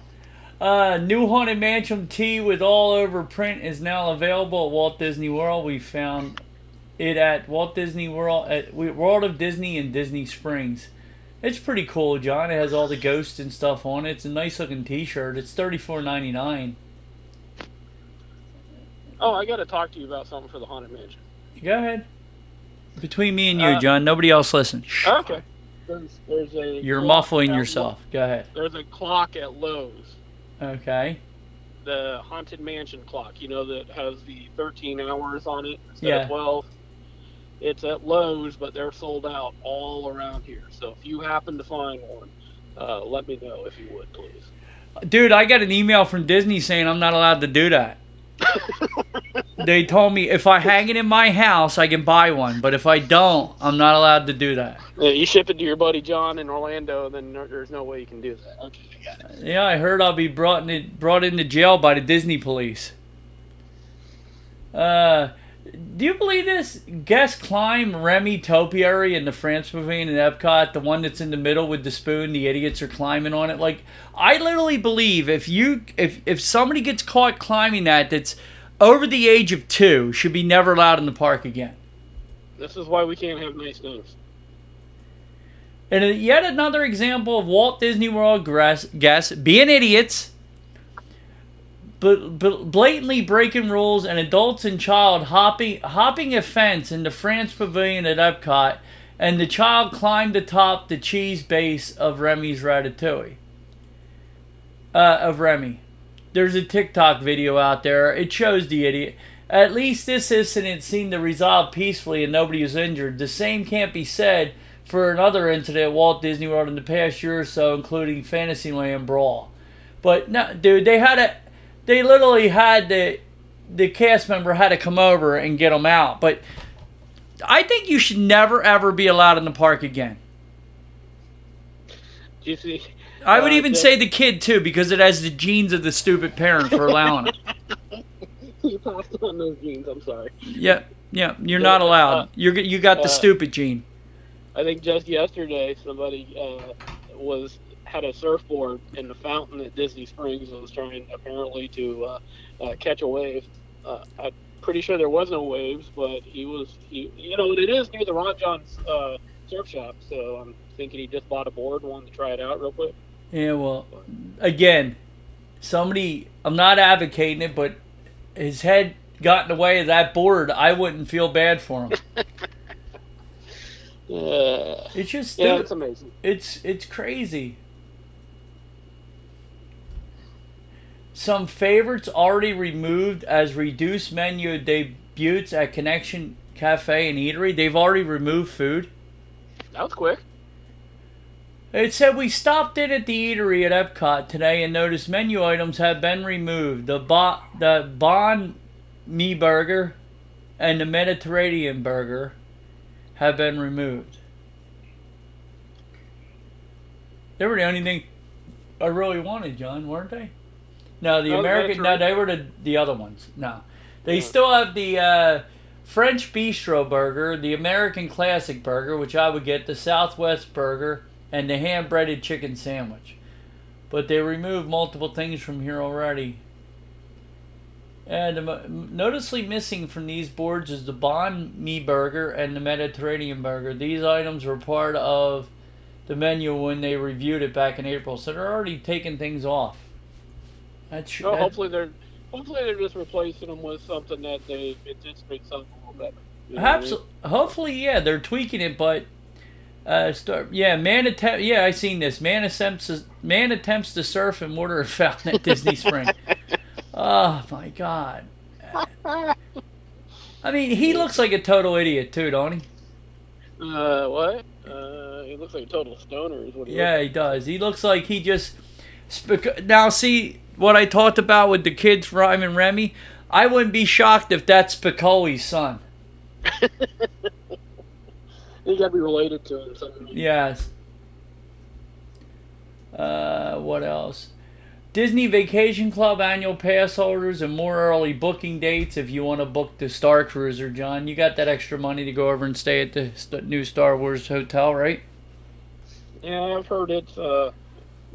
Speaker 1: Uh, new Haunted Mansion T with all over print is now available at Walt Disney World. We found it at Walt Disney World, at World of Disney in Disney Springs. It's pretty cool, John. It has all the ghosts and stuff on it. It's a nice looking T-shirt. It's thirty four ninety nine.
Speaker 2: Oh, I got to talk to you about something for the Haunted Mansion.
Speaker 1: Go ahead. Between me and you,
Speaker 2: Uh,
Speaker 1: John. Nobody else listen. Shh.
Speaker 2: Okay. There's, there's a.
Speaker 1: You're muffling yourself. Go ahead.
Speaker 2: There's a clock at Lowe's.
Speaker 1: Okay.
Speaker 2: The Haunted Mansion clock, you know, that has the 13 hours on it instead
Speaker 1: Yeah.
Speaker 2: of 12. It's at Lowe's, but they're sold out all around here. So if you happen to find one, uh, let me know if you would, please.
Speaker 1: Dude, I got an email from Disney saying I'm not allowed to do that. they told me if I hang it in my house, I can buy one, but if I don't, I'm not allowed to do that.
Speaker 2: Uh, you ship it to your buddy John in Orlando, then there's no way you can do that. Okay, I.
Speaker 1: Yeah, I heard I'll be brought in, brought into jail by the Disney police. Uh, do you believe this? Guest climb Remy Topiary in the France Pavilion in Epcot, the one that's in the middle with the spoon. The idiots are climbing on it. Like I literally believe if you if if somebody gets caught climbing that, that's over the age of two, should be never allowed in the park again.
Speaker 2: This is why we can't have nice things.
Speaker 1: And yet another example of Walt Disney World guests being idiots, but, but blatantly breaking rules, and adults and child hopping hopping a fence in the France Pavilion at Epcot, and the child climbed atop the cheese base of Remy's Ratatouille. Uh, of Remy. There's a TikTok video out there. It shows the idiot. At least this incident seemed to resolve peacefully and nobody was injured. The same can't be said for another incident at Walt Disney World in the past year or so, including Fantasyland Brawl. But no, dude, they had a, they literally had the, the cast member had to come over and get them out. But I think you should never ever be allowed in the park again.
Speaker 2: Do you see?
Speaker 1: I would
Speaker 2: Uh,
Speaker 1: even say the kid too, because it has the genes of the stupid parent for allowing it.
Speaker 2: you passed on those genes. I'm sorry.
Speaker 1: Yeah, yeah, you're not allowed. You're you got the
Speaker 2: uh,
Speaker 1: stupid gene.
Speaker 2: I think just yesterday somebody uh, was had a surfboard in the fountain at Disney Springs and was trying apparently to uh, uh, catch a wave. Uh, I'm pretty sure there was no waves, but he was he you know it is near the Ron Jon's uh, surf shop, so I'm thinking he just bought a board, wanted to try it out real quick.
Speaker 1: Yeah, well, again, somebody. I'm not advocating it, but his head got in the way of that board. I wouldn't feel bad for him.
Speaker 2: Uh,
Speaker 1: It's just
Speaker 2: yeah, it's amazing.
Speaker 1: It's it's crazy. Some favorites already removed as reduced menu debuts at Connection Cafe and Eatery. They've already removed food.
Speaker 2: That was quick.
Speaker 1: It said we stopped in at the eatery at Epcot today and noticed menu items have been removed. The bo- the Banh Mi burger and the Mediterranean burger have been removed. They were the only thing I really wanted, John, weren't they? No, the
Speaker 2: No,
Speaker 1: American. No, they were the the other ones. No, they
Speaker 2: Yeah.
Speaker 1: still have the uh, French Bistro Burger, the American Classic Burger, which I would get, the Southwest Burger, and the hand breaded chicken sandwich. But they removed multiple things from here already. And um, noticeably missing from these boards is the Banh Mi Burger and the Mediterranean Burger. These items were part of the menu when they reviewed it back in April, so they're already taking things off. That's
Speaker 2: No,
Speaker 1: that-
Speaker 2: hopefully they're hopefully they're just replacing them with something that they anticipate something a little better. You know what I mean?
Speaker 1: Hopefully, yeah, they're tweaking it, but uh, start, yeah, man attempt, yeah, I seen this. Man attempts, to, man attempts to surf in water fountain at Disney Spring. oh my god! I mean, he looks like a total idiot too, don't he?
Speaker 2: Uh, what? Uh, he looks like a total stoner. Is what he
Speaker 1: Yeah, he does. He looks like he just. Now, see what I talked about with the kids, Rhyme and Remy. I wouldn't be shocked if that's Spicoli's son.
Speaker 2: He's got to be related to him. Somehow.
Speaker 1: Yes. Uh, what else? Disney Vacation Club annual pass holders and more early booking dates if you want to book the Star Cruiser, John. You got that extra money to go over and stay at the new Star Wars hotel, right?
Speaker 2: Yeah, I've heard it's uh,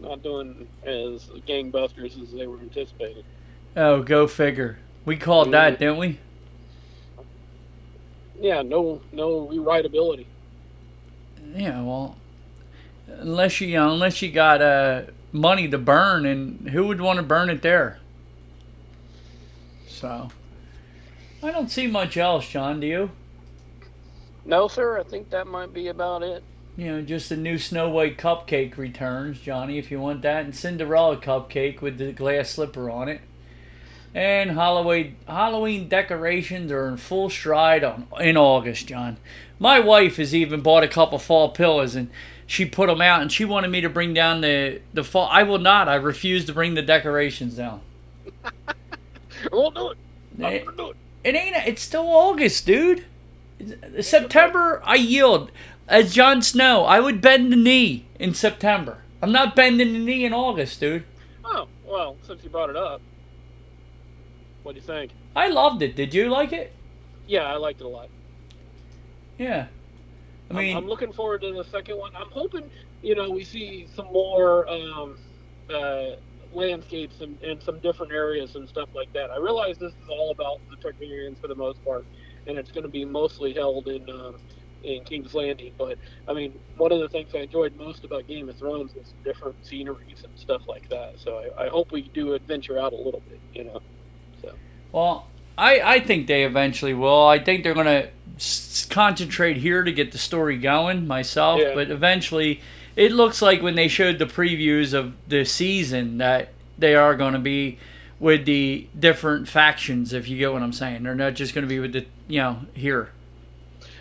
Speaker 2: not doing as gangbusters as they were anticipated.
Speaker 1: Oh, go figure. We called that, didn't we?
Speaker 2: Yeah, no, no rewritability.
Speaker 1: Yeah, well, unless you, you know, unless you got uh, money to burn, and who would want to burn it there? So, I don't see much else, John. Do you?
Speaker 2: No, sir. I think that might be about it.
Speaker 1: You know, just a new Snow White cupcake returns, Johnny, if you want that, and Cinderella cupcake with the glass slipper on it. And Halloween Halloween decorations are in full stride on, in August, John. My wife has even bought a couple fall pillows and she put them out and she wanted me to bring down the the fall. I will not. I refuse to bring the decorations down.
Speaker 2: I won't do it. I'm
Speaker 1: It,
Speaker 2: do it.
Speaker 1: it ain't. It's still August, dude. September, I yield. As Jon Snow, I would bend the knee in September. I'm not bending the knee in August, dude.
Speaker 2: Oh, well, since you brought it up, what do you think?
Speaker 1: I loved it. Did you like it?
Speaker 2: Yeah, I liked it a lot.
Speaker 1: Yeah. I mean,
Speaker 2: mean, I'm, looking forward to the second one. I'm hoping, you know, we see some more um, uh, landscapes and, and some different areas and stuff like that. I realize this is all about the Targaryens for the most part, and it's going to be mostly held in um, in King's Landing. But I mean, one of the things I enjoyed most about Game of Thrones was different sceneries and stuff like that. So I, I hope we do adventure out a little bit, you know.
Speaker 1: well, I I think they eventually will. I think they're gonna s- concentrate here to get the story going myself,
Speaker 2: Yeah.
Speaker 1: but eventually, it looks like when they showed the previews of the season that they are going to be with the different factions. If you get what I'm saying, they're not just going to be with the you know here.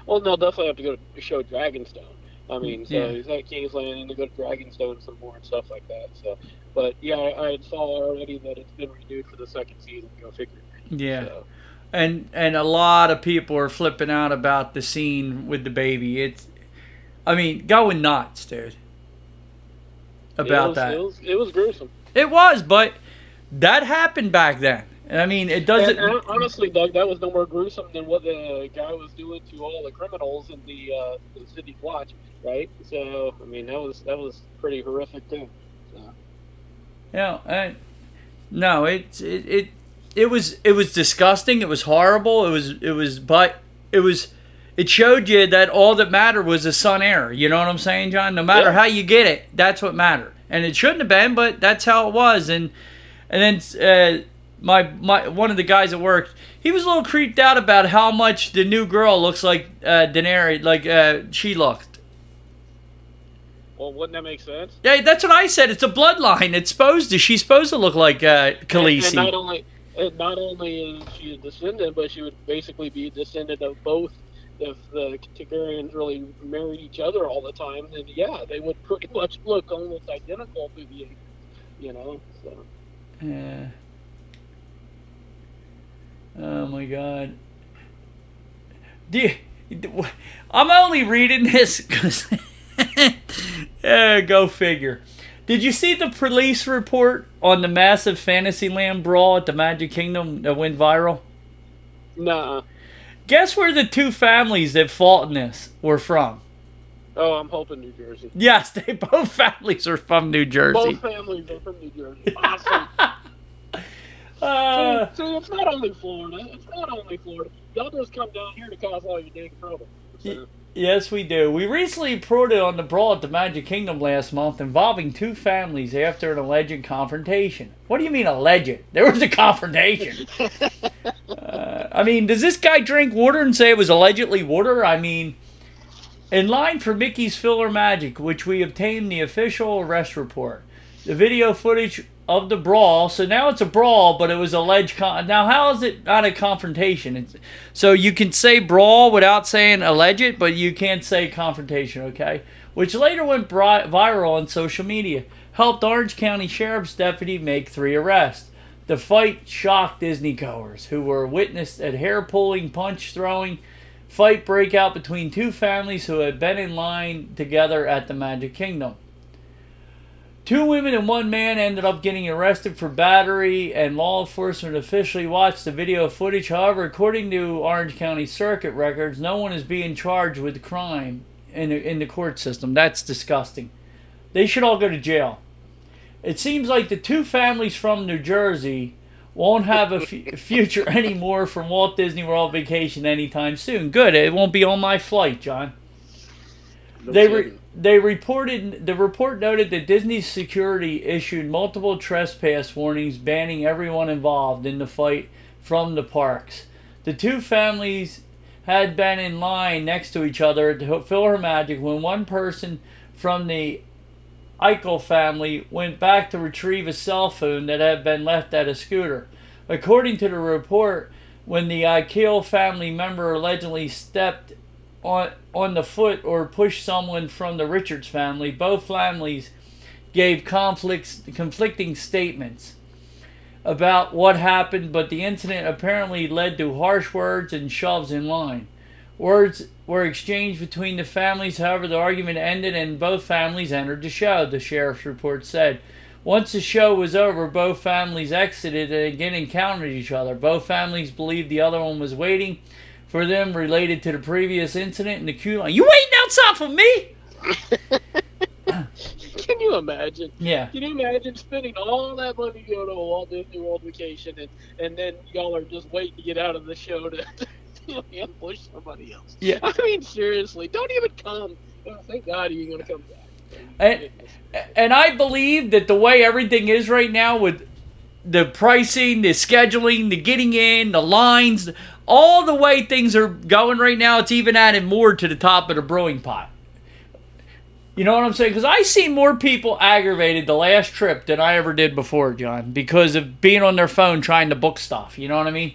Speaker 2: Well, they'll definitely have to go to show Dragonstone. I mean, so
Speaker 1: Yeah.
Speaker 2: he's at King's Landing to go to Dragonstone some more and stuff like that. So, but yeah, I, I saw already that it's been renewed for the second season. Go figure.
Speaker 1: Yeah.
Speaker 2: So,
Speaker 1: and and a lot of people are flipping out about the scene with the baby. It's, I mean, going nuts, dude. About
Speaker 2: it was,
Speaker 1: that,
Speaker 2: it was, it was gruesome.
Speaker 1: it was, but that happened back then. And I mean, it doesn't.
Speaker 2: And, uh, honestly, Doug, that was no more gruesome than what the guy was doing to all the criminals in the uh, the city watch, right? So, I mean, that was that was pretty horrific too. So.
Speaker 1: Know, and no, it, it it it was it was disgusting. It was horrible. It was it was, but it was. It showed you that all that mattered was the son heir. You know what I'm saying, John? No matter
Speaker 2: Yeah.
Speaker 1: how you get it, that's what mattered. And it shouldn't have been, but that's how it was. And and then uh, my my one of the guys at work, he was a little creeped out about how much the new girl looks like uh, Daenerys, like uh, she looked.
Speaker 2: Well, wouldn't that make sense?
Speaker 1: Yeah, that's what I said. It's a bloodline. It's supposed to. She's supposed to look like uh, Khaleesi.
Speaker 2: and not only and not only is she a descendant, but she would basically be a descendant of both. If the Targaryens really married each other all the time, then yeah, they would pretty much look almost identical to the, you know. So
Speaker 1: Yeah. Oh my god. Do you, I'm only reading this because. yeah, go figure. Did you see the police report on the massive Fantasyland brawl at the Magic Kingdom that went viral?
Speaker 2: Nah.
Speaker 1: Guess where the two families that fought in this were from?
Speaker 2: Oh, I'm hoping New Jersey.
Speaker 1: Yes, they both families are from New Jersey.
Speaker 2: Both families are from New Jersey. Awesome.
Speaker 1: Uh,
Speaker 2: see, see, it's not only Florida. It's not only Florida. Y'all just come down here to cause all your dang trouble. So,
Speaker 1: yes, we do. We recently reported on the brawl at the Magic Kingdom last month involving two families after an alleged confrontation. What do you mean alleged? There was a confrontation. uh, I mean, does this guy drink water and say it was allegedly water? I mean, in line for Mickey's PhilharMagic, which we obtained the official arrest report, the video footage of the brawl. So now it's a brawl, but it was alleged. Con- now, how is it not a confrontation? It's, so you can say brawl without saying alleged, but you can't say confrontation. Okay, which later went bri- viral on social media. Helped Orange County Sheriff's deputy make three arrests. The fight shocked Disney goers who were witnessed at hair pulling, punch throwing fight breakout between two families who had been in line together at the Magic Kingdom. Two women and one man ended up getting arrested for battery, and law enforcement officially watched the video footage. However, according to Orange County Circuit records, no one is being charged with crime in the, in the court system. That's disgusting. They should all go to jail. It seems like the two families from New Jersey won't have a f- future anymore from Walt Disney World Vacation anytime soon. Good. It won't be on my flight, John.
Speaker 2: no
Speaker 1: They re-
Speaker 2: kidding.
Speaker 1: They reported the report noted that Disney's security issued multiple trespass warnings banning everyone involved in the fight from the parks. The two families had been in line next to each other to PhilharMagic when one person from the Eichel family went back to retrieve a cell phone that had been left at a scooter. According to the report, when the Eichel family member allegedly stepped on on the foot or push someone from the Richards family, both families gave conflicts conflicting statements about what happened, but the incident apparently led to harsh words and shoves in line. Words were exchanged between the families, however, the argument ended and both families entered the show, the sheriff's report said. Once the show was over, both families exited and again encountered each other. Both families believed the other one was waiting for them related to the previous incident in the queue line. You waiting outside for me?
Speaker 2: Can you imagine?
Speaker 1: Yeah.
Speaker 2: Can you imagine spending all that money to go to a Walt Disney World vacation and, and then y'all are just waiting to get out of the show to, to ambush somebody else?
Speaker 1: Yeah.
Speaker 2: I mean, seriously, don't even come. Oh, thank God you're going to come back.
Speaker 1: And, and I believe that the way everything is right now with the pricing, the scheduling, the getting in, the lines, all the way things are going right now, it's even added more to the top of the brewing pot. You know what I'm saying? Because I see more people aggravated the last trip than I ever did before, John, because of being on their phone trying to book stuff. You know what I mean?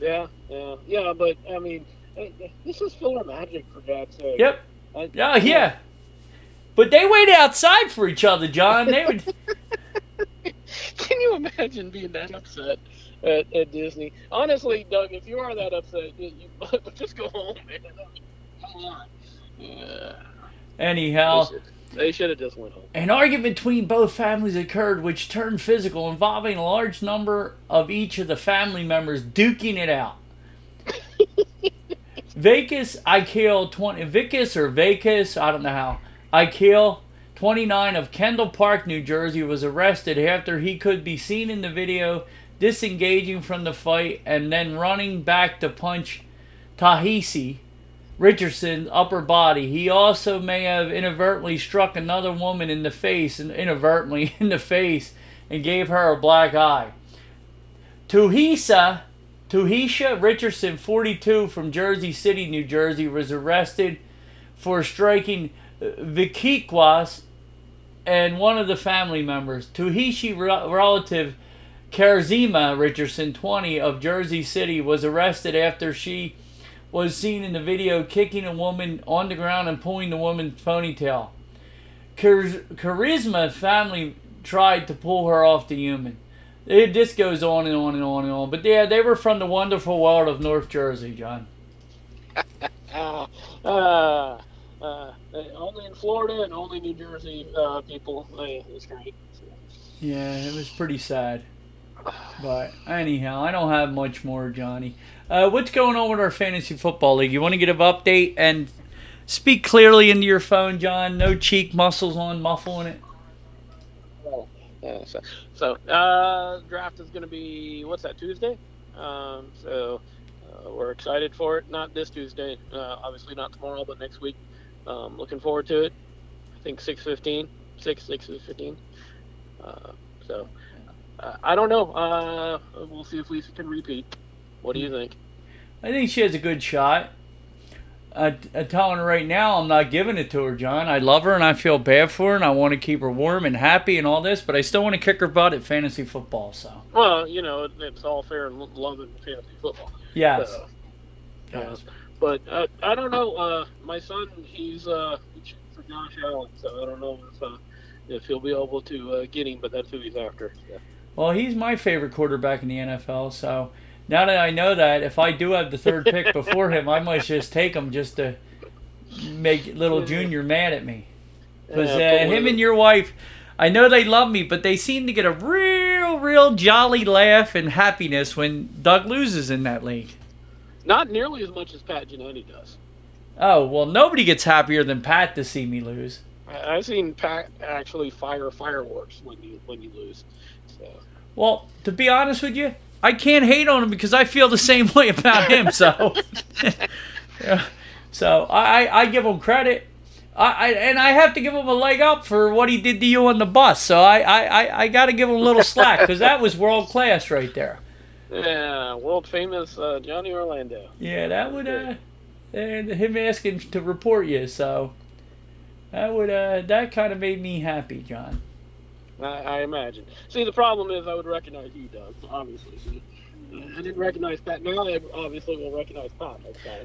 Speaker 2: Yeah, yeah, yeah, but I mean, eh, eh, this is PhilharMagic for God's sake.
Speaker 1: Yep.
Speaker 2: I-
Speaker 1: Yeah, yeah. But they waited outside for each other, John. They would.
Speaker 2: Can you imagine being that upset at, at Disney? Honestly, Doug, if you are that upset, you, you just go home, man. Come on. Yeah.
Speaker 1: Anyhow.
Speaker 2: They should- have just went home.
Speaker 1: An argument between both families occurred, which turned physical, involving a large number of each of the family members duking it out. Vacus Ikeel 20 Vicus or Vacus, I don't know how. Ikeel 29 of Kendall Park, New Jersey was arrested after he could be seen in the video disengaging from the fight and then running back to punch Tahisi Richardson's upper body. He also may have inadvertently struck another woman in the face and inadvertently in the face and gave her a black eye. Tuhisa Tuhisha Richardson, 42, from Jersey City, New Jersey, was arrested for striking Vikikwas and one of the family members. Tuhishi relative Karzima Richardson, 20, of Jersey City, was arrested after she was seen in the video kicking a woman on the ground and pulling the woman's ponytail. Char- Charisma family tried to pull her off the human. It just goes on and on and on and on. But yeah, they were from the wonderful world of North Jersey, John.
Speaker 2: Ah, ah, uh, only in Florida and only New Jersey uh, people. it's great.
Speaker 1: Yeah, it was pretty sad. But anyhow, I don't have much more, Johnny. Uh, what's going on with our fantasy football league? You want to get an update and speak clearly into your phone, John. No cheek muscles on, muffling it.
Speaker 2: Oh, yeah, so, so uh, draft is going to be what's that Tuesday? Um, so uh, we're excited for it. Not this Tuesday, uh, obviously not tomorrow, but next week. Um, looking forward to it. I think six fifteen, six six fifteen. Uh, so I don't know. Uh, we'll see if Lisa can repeat. What do you think?
Speaker 1: I think she has a good shot. I, I'm telling her right now, I'm not giving it to her, John. I love her and I feel bad for her and I want to keep her warm and happy and all this, but I still want to kick her butt at fantasy football. So.
Speaker 2: Well, you know, it's all fair and love loving fantasy football.
Speaker 1: Yes.
Speaker 2: So, yes. But uh, I don't know. Uh, my son, he's uh, for Josh Allen, so I don't know if uh, if he'll be able to uh, get him, but that's who he's after. Yeah.
Speaker 1: Well, he's my favorite quarterback in the NFL, so now that I know that, if I do have the third pick before him, I might just take him just to make little Junior mad at me. Because uh, him and your wife, I know they love me, but they seem to get a real, real jolly laugh and happiness when Doug loses in that league.
Speaker 2: Not nearly as much as Pat Giannetti does.
Speaker 1: Oh well, nobody gets happier than Pat to see me lose.
Speaker 2: I've seen Pat actually fire fireworks when you when you lose. So.
Speaker 1: Well, to be honest with you, I can't hate on him because I feel the same way about him. So, yeah. so I, I give him credit. I, I, and I have to give him a leg up for what he did to you on the bus. So I, I, I got to give him a little slack because that was world class right there.
Speaker 2: Yeah, world famous uh, Johnny Orlando.
Speaker 1: Yeah, that would uh, and him asking to report you. So that would uh, that kind of made me happy, John.
Speaker 2: I, I imagine. See, the problem is I would recognize you, Doug. Obviously. See? I didn't recognize Pat. Now I obviously will recognize Pat.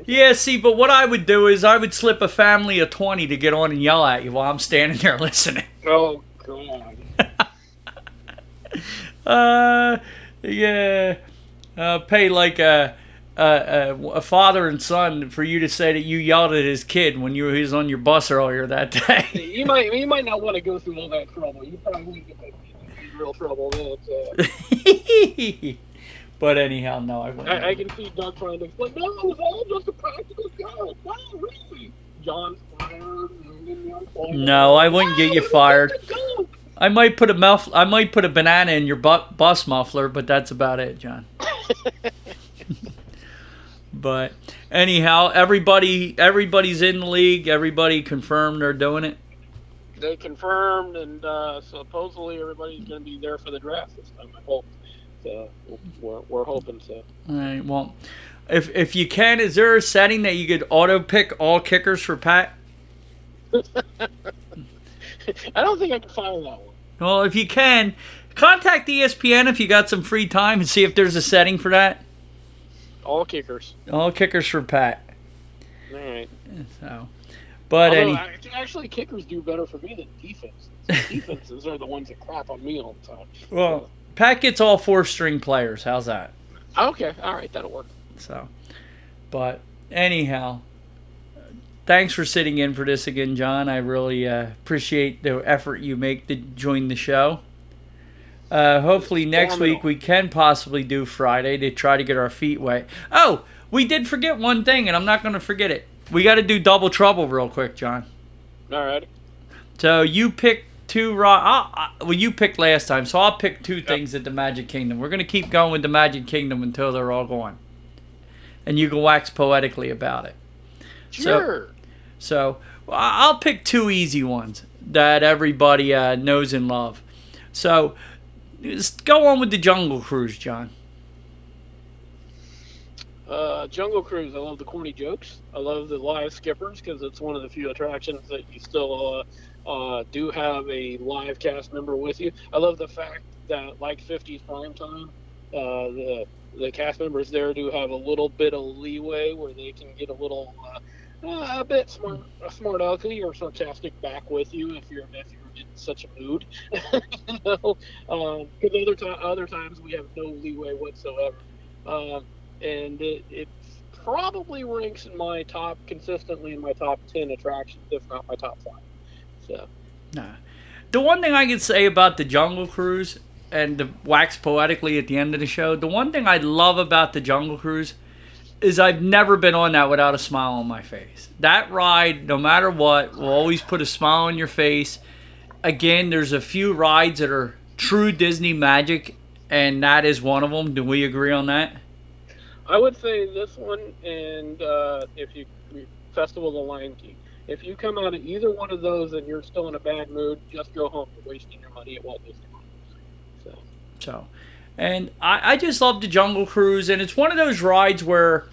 Speaker 1: Yeah, see, but what I would do is I would slip a family of 20 to get on and yell at you while I'm standing there listening.
Speaker 2: Oh, God.
Speaker 1: uh, yeah. Uh, pay like a, a, a, father and son for you to say that you yelled at his kid when you he was on your bus earlier that day.
Speaker 2: you might you might not want to go through all that trouble. You probably get in real trouble then. So.
Speaker 1: but anyhow, no, I wouldn't.
Speaker 2: I, I, can see Doug trying to explain. No, it was all just a practical joke. No, really. John's fired.
Speaker 1: No, I wouldn't get you fired. I might put a muff. I might put a banana in your bu- bus muffler, but that's about it, John. but anyhow, everybody everybody's in the league. Everybody confirmed they're doing it.
Speaker 2: They confirmed, and uh, supposedly everybody's going to be there for the draft this time. I hope. So we're, we're hoping so.
Speaker 1: All right. Well, if if you can, is there a setting that you could auto pick all kickers for Pat?
Speaker 2: I don't think I can find that one.
Speaker 1: Well, if you can, contact ESPN if you got some free time and see if there's a setting for that.
Speaker 2: All kickers.
Speaker 1: All kickers for Pat.
Speaker 2: All right.
Speaker 1: So, but
Speaker 2: Although,
Speaker 1: any
Speaker 2: actually, kickers do better for me than defense. Defenses are the ones that crap on me all the time.
Speaker 1: Well, so. Pat gets all four string players. How's that?
Speaker 2: Okay, all right, that'll work.
Speaker 1: So, but anyhow, thanks for sitting in for this again, John. I really uh, appreciate the effort you make to join the show. Uh, hopefully next week we can possibly do Friday to try to get our feet wet. Oh, we did forget one thing, and I'm not going to forget it. We got to do double trouble real quick, John.
Speaker 2: All right.
Speaker 1: So you pick two raw. well, you picked last time, so I'll pick two yep. things at the Magic Kingdom. We're going to keep going with the Magic Kingdom until they're all gone, and you can wax poetically about it.
Speaker 2: Sure.
Speaker 1: So, so I'll pick two easy ones that everybody uh, knows and love. So just go on with the Jungle Cruise, John.
Speaker 2: Uh, Jungle Cruise. I love the corny jokes. I love the live skippers because it's one of the few attractions that you still uh, uh, do have a live cast member with you. I love the fact that, like 50s prime time, uh, the the cast members there do have a little bit of leeway where they can get a little uh, a bit smart, smart ugly or sarcastic back with you if you're if you're in such a mood. you know, because um, other time other times we have no leeway whatsoever, um, and it, it probably ranks in my top consistently in my top ten attractions, if not my top five. So,
Speaker 1: nah. The one thing I can say about the Jungle Cruise and to wax poetically at the end of the show, the one thing I love about the Jungle Cruise is I've never been on that without a smile on my face. That ride, no matter what, will always put a smile on your face. Again, there's a few rides that are true Disney magic, and that is one of them. Do we agree on that?
Speaker 2: I would say this one, and uh, if you Festival of the Lion King. If you come out of either one of those and you're still in a bad mood, just go home. You're wasting your money at Walt Disney World. So,
Speaker 1: so and I, I just love the Jungle Cruise, and it's one of those rides where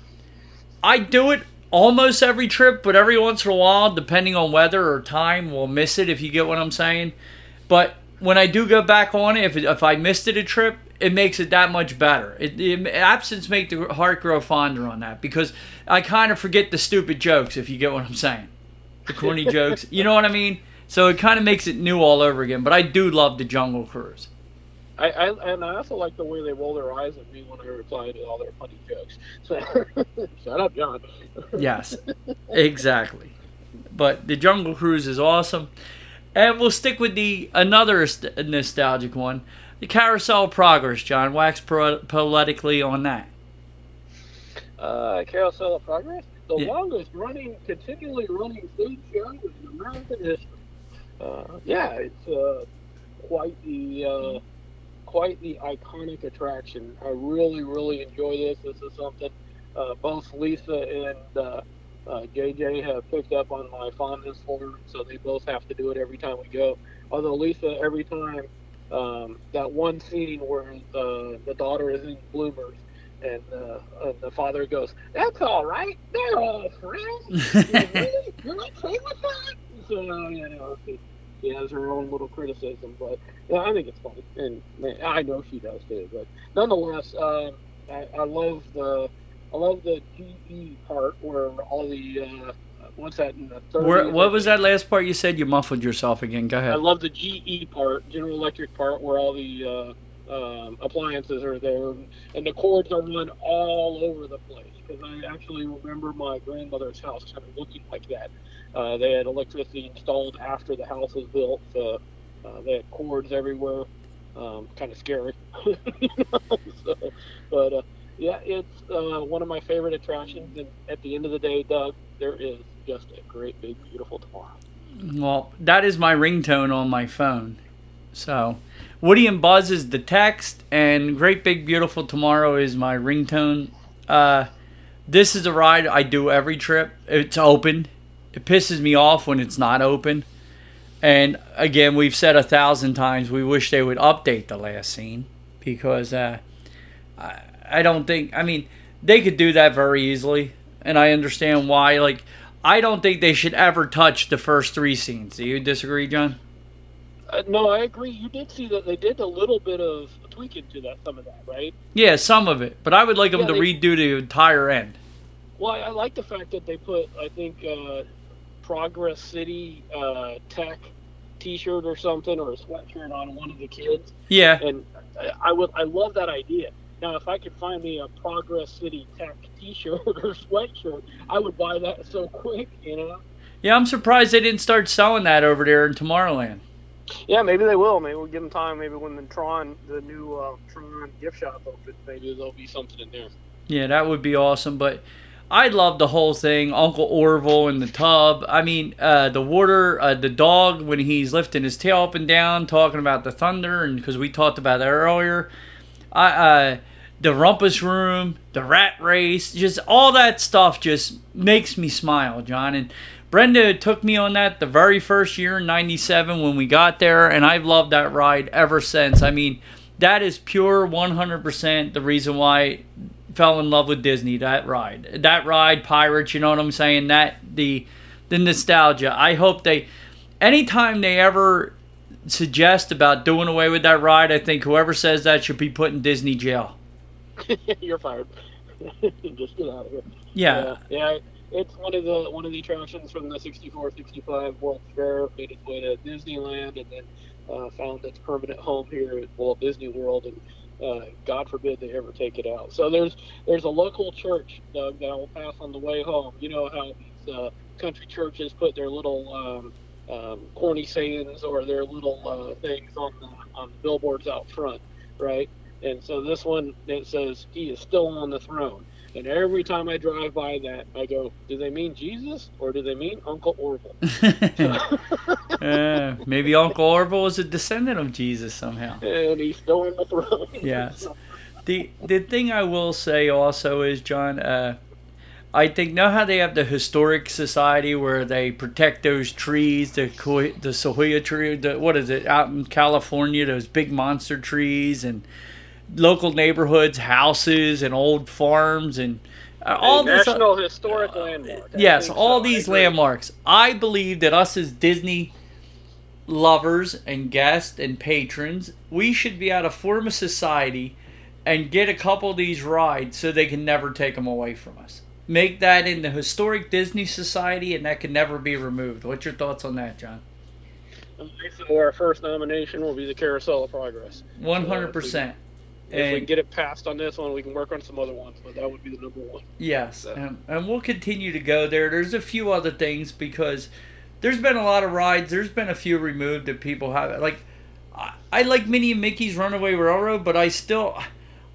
Speaker 1: I do it almost every trip, but every once in a while, depending on weather or time, we'll miss it if you get what I'm saying. But when I do go back on it, if, if I missed it a trip, it makes it that much better. It, it, absence make the heart grow fonder on that because I kind of forget the stupid jokes if you get what I'm saying, the corny jokes. You know what I mean? So it kind of makes it new all over again. But I do love the Jungle Cruise.
Speaker 2: I, I and I also like the way they roll their eyes at me when I reply to all their funny jokes. So shut up, John.
Speaker 1: yes, exactly. But the Jungle Cruise is awesome, and we'll stick with the another nostalgic one, the Carousel of Progress. John, wax poetically on that.
Speaker 2: Uh, Carousel of Progress, the yeah. longest running, continually running stage show in American history. Uh, yeah, it's uh, quite the uh, quite the iconic attraction. I really, really enjoy this. This is something uh, both Lisa and uh, uh, JJ have picked up on my fondness for, so they both have to do it every time we go. Although Lisa, every time um, that one scene where uh, the daughter is in bloomers and, uh, and the father goes, "That's all right. They're all friends. You're not okay with that?" So you know, she has her own little criticism, but yeah, I think it's funny, and man, I know she does too. But nonetheless, um, I, I love the I love the GE part where all the uh, what's that in the
Speaker 1: third. Where, what was that last part you said? You muffled yourself again. Go ahead. I
Speaker 2: love the GE part, General Electric part, where all the uh, um, appliances are there, and the cords are run all over the place. Because I actually remember my grandmother's house kind of looking like that. Uh, they had electricity installed after the house was built. So, uh, they had cords everywhere. Um, kind of scary. so, but uh, yeah, it's uh, one of my favorite attractions. And at the end of the day, Doug, there is just a great, big, beautiful tomorrow.
Speaker 1: Well, that is my ringtone on my phone. So, Woody and Buzz is the text, and Great Big Beautiful Tomorrow is my ringtone. Uh, this is a ride I do every trip. It's open. It pisses me off when it's not open. And again, we've said a thousand times we wish they would update the last scene because uh, I, I don't think, I mean, they could do that very easily. And I understand why. Like, I don't think they should ever touch the first three scenes. Do you disagree, John?
Speaker 2: Uh, no, I agree. You did see that they did a little bit of tweaking to that, some of that, right?
Speaker 1: Yeah, some of it. But I would like them yeah, to they, redo the entire end.
Speaker 2: Well, I, I, like the fact that they put, I think, uh, Progress City uh, Tech T-shirt or something, or a sweatshirt on one of the kids.
Speaker 1: Yeah.
Speaker 2: And I, I would, I love that idea. Now, if I could find me a Progress City Tech T-shirt or sweatshirt, I would buy that so quick, you know.
Speaker 1: Yeah, I'm surprised they didn't start selling that over there in Tomorrowland.
Speaker 2: Yeah, maybe they will. Maybe we'll give them time. Maybe when the Tron, the new uh, Tron gift shop opens, maybe there'll be something in there.
Speaker 1: Yeah, that would be awesome. But I love the whole thing. Uncle Orville in the tub. I mean, uh, the water, uh, the dog when he's lifting his tail up and down, talking about the thunder, and because we talked about that earlier. I, uh, the rumpus room, the rat race, just all that stuff just makes me smile, John. And Brenda took me on that the very first year in 97 when we got there, and I've loved that ride ever since. I mean, that is pure 100% the reason why I fell in love with Disney, that ride. That ride, Pirates, you know what I'm saying? That, the, the nostalgia. I hope they, anytime they ever suggest about doing away with that ride, I think whoever says that should be put in Disney jail.
Speaker 2: You're fired. Just get out of here.
Speaker 1: Yeah.
Speaker 2: yeah. yeah it's one of the one of the attractions from the 64 65 World Fair made its way to Disneyland and then uh, found its permanent home here at Walt Disney World, and uh, God forbid they ever take it out. So there's there's a local church Doug, that I will pass on the way home. You know how these uh, country churches put their little um, um, corny sayings or their little uh, things on the on the billboards out front, right? And so this one it says he is still on the throne. And every time I drive by that, I go, do they mean Jesus or do they mean Uncle Orville?
Speaker 1: uh, maybe Uncle Orville was a descendant of Jesus somehow.
Speaker 2: And he's still on the throne.
Speaker 1: Yes. The the thing I will say also is, John, uh, I think know how they have the historic society where they protect those trees, the the Sequoia tree, the, what is it out in California, those big monster trees and local neighborhoods, houses, and old farms, and uh, all this.
Speaker 2: National Historic Landmark. I
Speaker 1: yes, all
Speaker 2: so.
Speaker 1: These
Speaker 2: agree.
Speaker 1: landmarks. I believe that us as Disney lovers and guests and patrons, we should be able to form a society and get a couple of these rides so they can never take them away from us. Make that in the historic Disney Society, and that can never be removed. What's your thoughts on that, John?
Speaker 2: So our first nomination will be the Carousel of Progress.
Speaker 1: One hundred percent.
Speaker 2: If we can get it passed on this one, we can work on some other ones, but that would be the number one.
Speaker 1: Yes, and, and we'll continue to go there. There's a few other things because there's been a lot of rides. There's been a few removed that people have. Like, I, I like Minnie and Mickey's Runaway Railroad, but I still,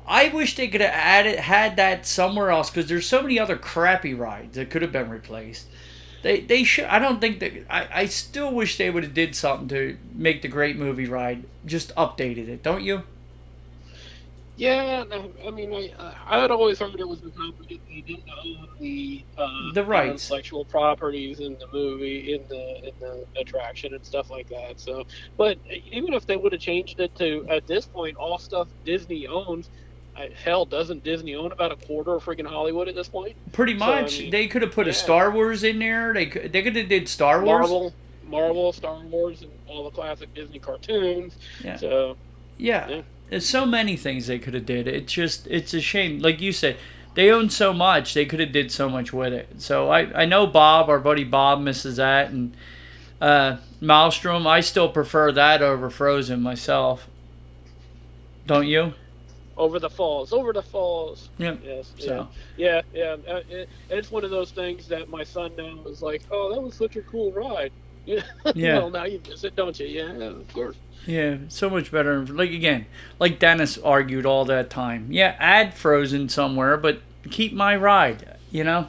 Speaker 1: I wish they could have added had that somewhere else because there's so many other crappy rides that could have been replaced. They they should. I don't think that. I I still wish they would have did something to make the Great Movie ride. Just updated it, don't you?
Speaker 2: Yeah, I mean, I I had always heard it was because they didn't own the uh,
Speaker 1: The rights.
Speaker 2: intellectual properties in the movie, in the in the attraction and stuff like that. So, but even if they would have changed it to at this point, all stuff Disney owns. I, hell, doesn't Disney own about a quarter of freaking Hollywood at this point?
Speaker 1: Pretty
Speaker 2: So, I
Speaker 1: much.
Speaker 2: mean,
Speaker 1: they could have put a. Star Wars in there. They could. They could have did Star Wars.
Speaker 2: Marvel, Marvel, Star Wars, and all the classic Disney cartoons.
Speaker 1: Yeah.
Speaker 2: So
Speaker 1: Yeah.
Speaker 2: Yeah.
Speaker 1: There's so many things they could have did. It's just it's a shame. Like you said, they own so much. They could have did so much with it. So I I know Bob, our buddy Bob, misses that, and uh, Maelstrom. I still prefer that over Frozen myself. Don't you?
Speaker 2: over the falls, over the falls.
Speaker 1: Yeah.
Speaker 2: Yes.
Speaker 1: So
Speaker 2: Yeah, yeah. Uh, it, it's one of those things that my son now is like, "Oh, that was such a cool ride." Yeah.
Speaker 1: Yeah.
Speaker 2: well, now you miss it, don't you? Yeah, of course.
Speaker 1: Yeah, so much better. Like again, like Dennis argued all that time. Yeah, add Frozen somewhere, but keep my ride. You know.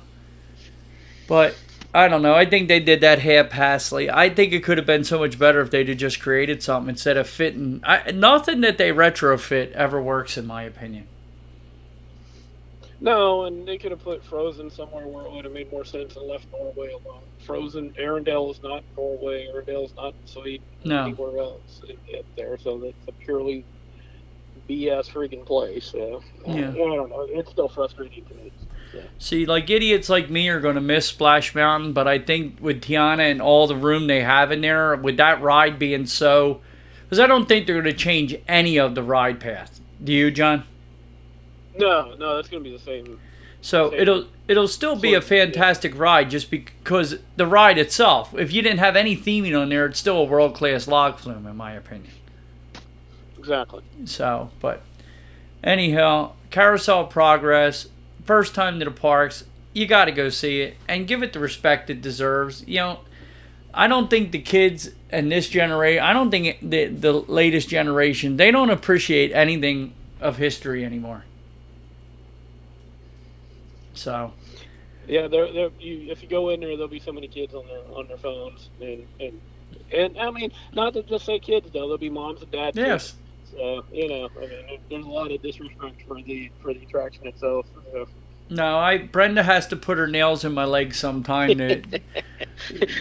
Speaker 1: But I don't know. I think they did that haphazardly. I think it could have been so much better if they'd have just created something instead of fitting. I, nothing that they retrofit ever works, in my opinion.
Speaker 2: No, and they could have put Frozen somewhere where it would have made more sense and left Norway alone. Frozen, Arendelle is not Norway. Arendelle is not Sweden.
Speaker 1: No.
Speaker 2: Anywhere else up there, so that's a purely BS freaking place. So
Speaker 1: Yeah.
Speaker 2: I don't know. It's still frustrating to me.
Speaker 1: See, like idiots like me are going to miss Splash Mountain, but I think with Tiana and all the room they have in there, with that ride being so, because I don't think they're going to change any of the ride path. Do you, John?
Speaker 2: No, no, that's gonna be the same.
Speaker 1: So
Speaker 2: Same.
Speaker 1: it'll it'll still be a
Speaker 2: Sort of, yeah.
Speaker 1: fantastic ride just because the ride itself. If you didn't have any theming on there, it's still a world class log flume, in my opinion.
Speaker 2: Exactly.
Speaker 1: So, but anyhow, Carousel Progress, first time to the parks, you got to go see it and give it the respect it deserves. You know, I don't think the kids and this generation, I don't think the the latest generation, they don't appreciate anything of history anymore. So,
Speaker 2: Yeah, there, there. You, if you go in there, there'll be so many kids on their on their phones, and and and I mean, not to just say kids though. There'll be moms and dads. too.
Speaker 1: yes.
Speaker 2: So you know, I mean, there's a lot of disrespect for the for the attraction itself. So.
Speaker 1: No, I Brenda has to put her nails in my legs sometime to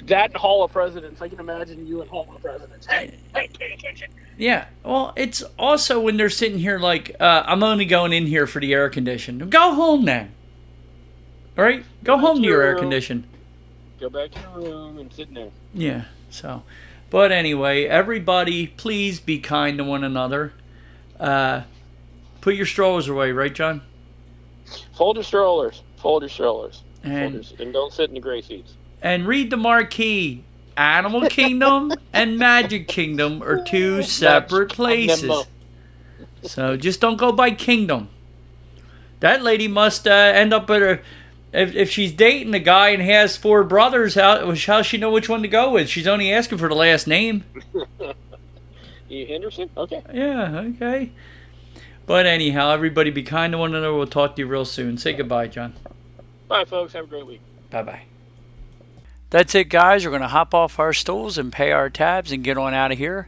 Speaker 2: that and Hall of Presidents. I can imagine you and Hall of Presidents. Hey, hey, pay attention.
Speaker 1: Yeah, well, it's also when they're sitting here like, uh, I'm only going in here for the air conditioning. Go home then. All right, go home to your air condition.
Speaker 2: Go back to your room and sit in there.
Speaker 1: Yeah. So, but anyway, everybody, please be kind to one another. Uh, put your strollers away, right, John?
Speaker 2: Fold your strollers. Fold your strollers.
Speaker 1: And
Speaker 2: and don't sit in the gray seats.
Speaker 1: and read the marquee. Animal Kingdom and Magic Kingdom are two separate places. So just don't go by Kingdom. That lady must uh, end up at her. If, if she's dating a guy and has four brothers, how how she know which one to go with? She's only asking for the last name.
Speaker 2: E. Henderson? Okay.
Speaker 1: Yeah, okay. But anyhow, everybody be kind to one another. We'll talk to you real soon. Say goodbye, John.
Speaker 2: Bye, folks. Have a great week.
Speaker 1: Bye bye. That's it, guys. We're going to hop off our stools and pay our tabs and get on out of here.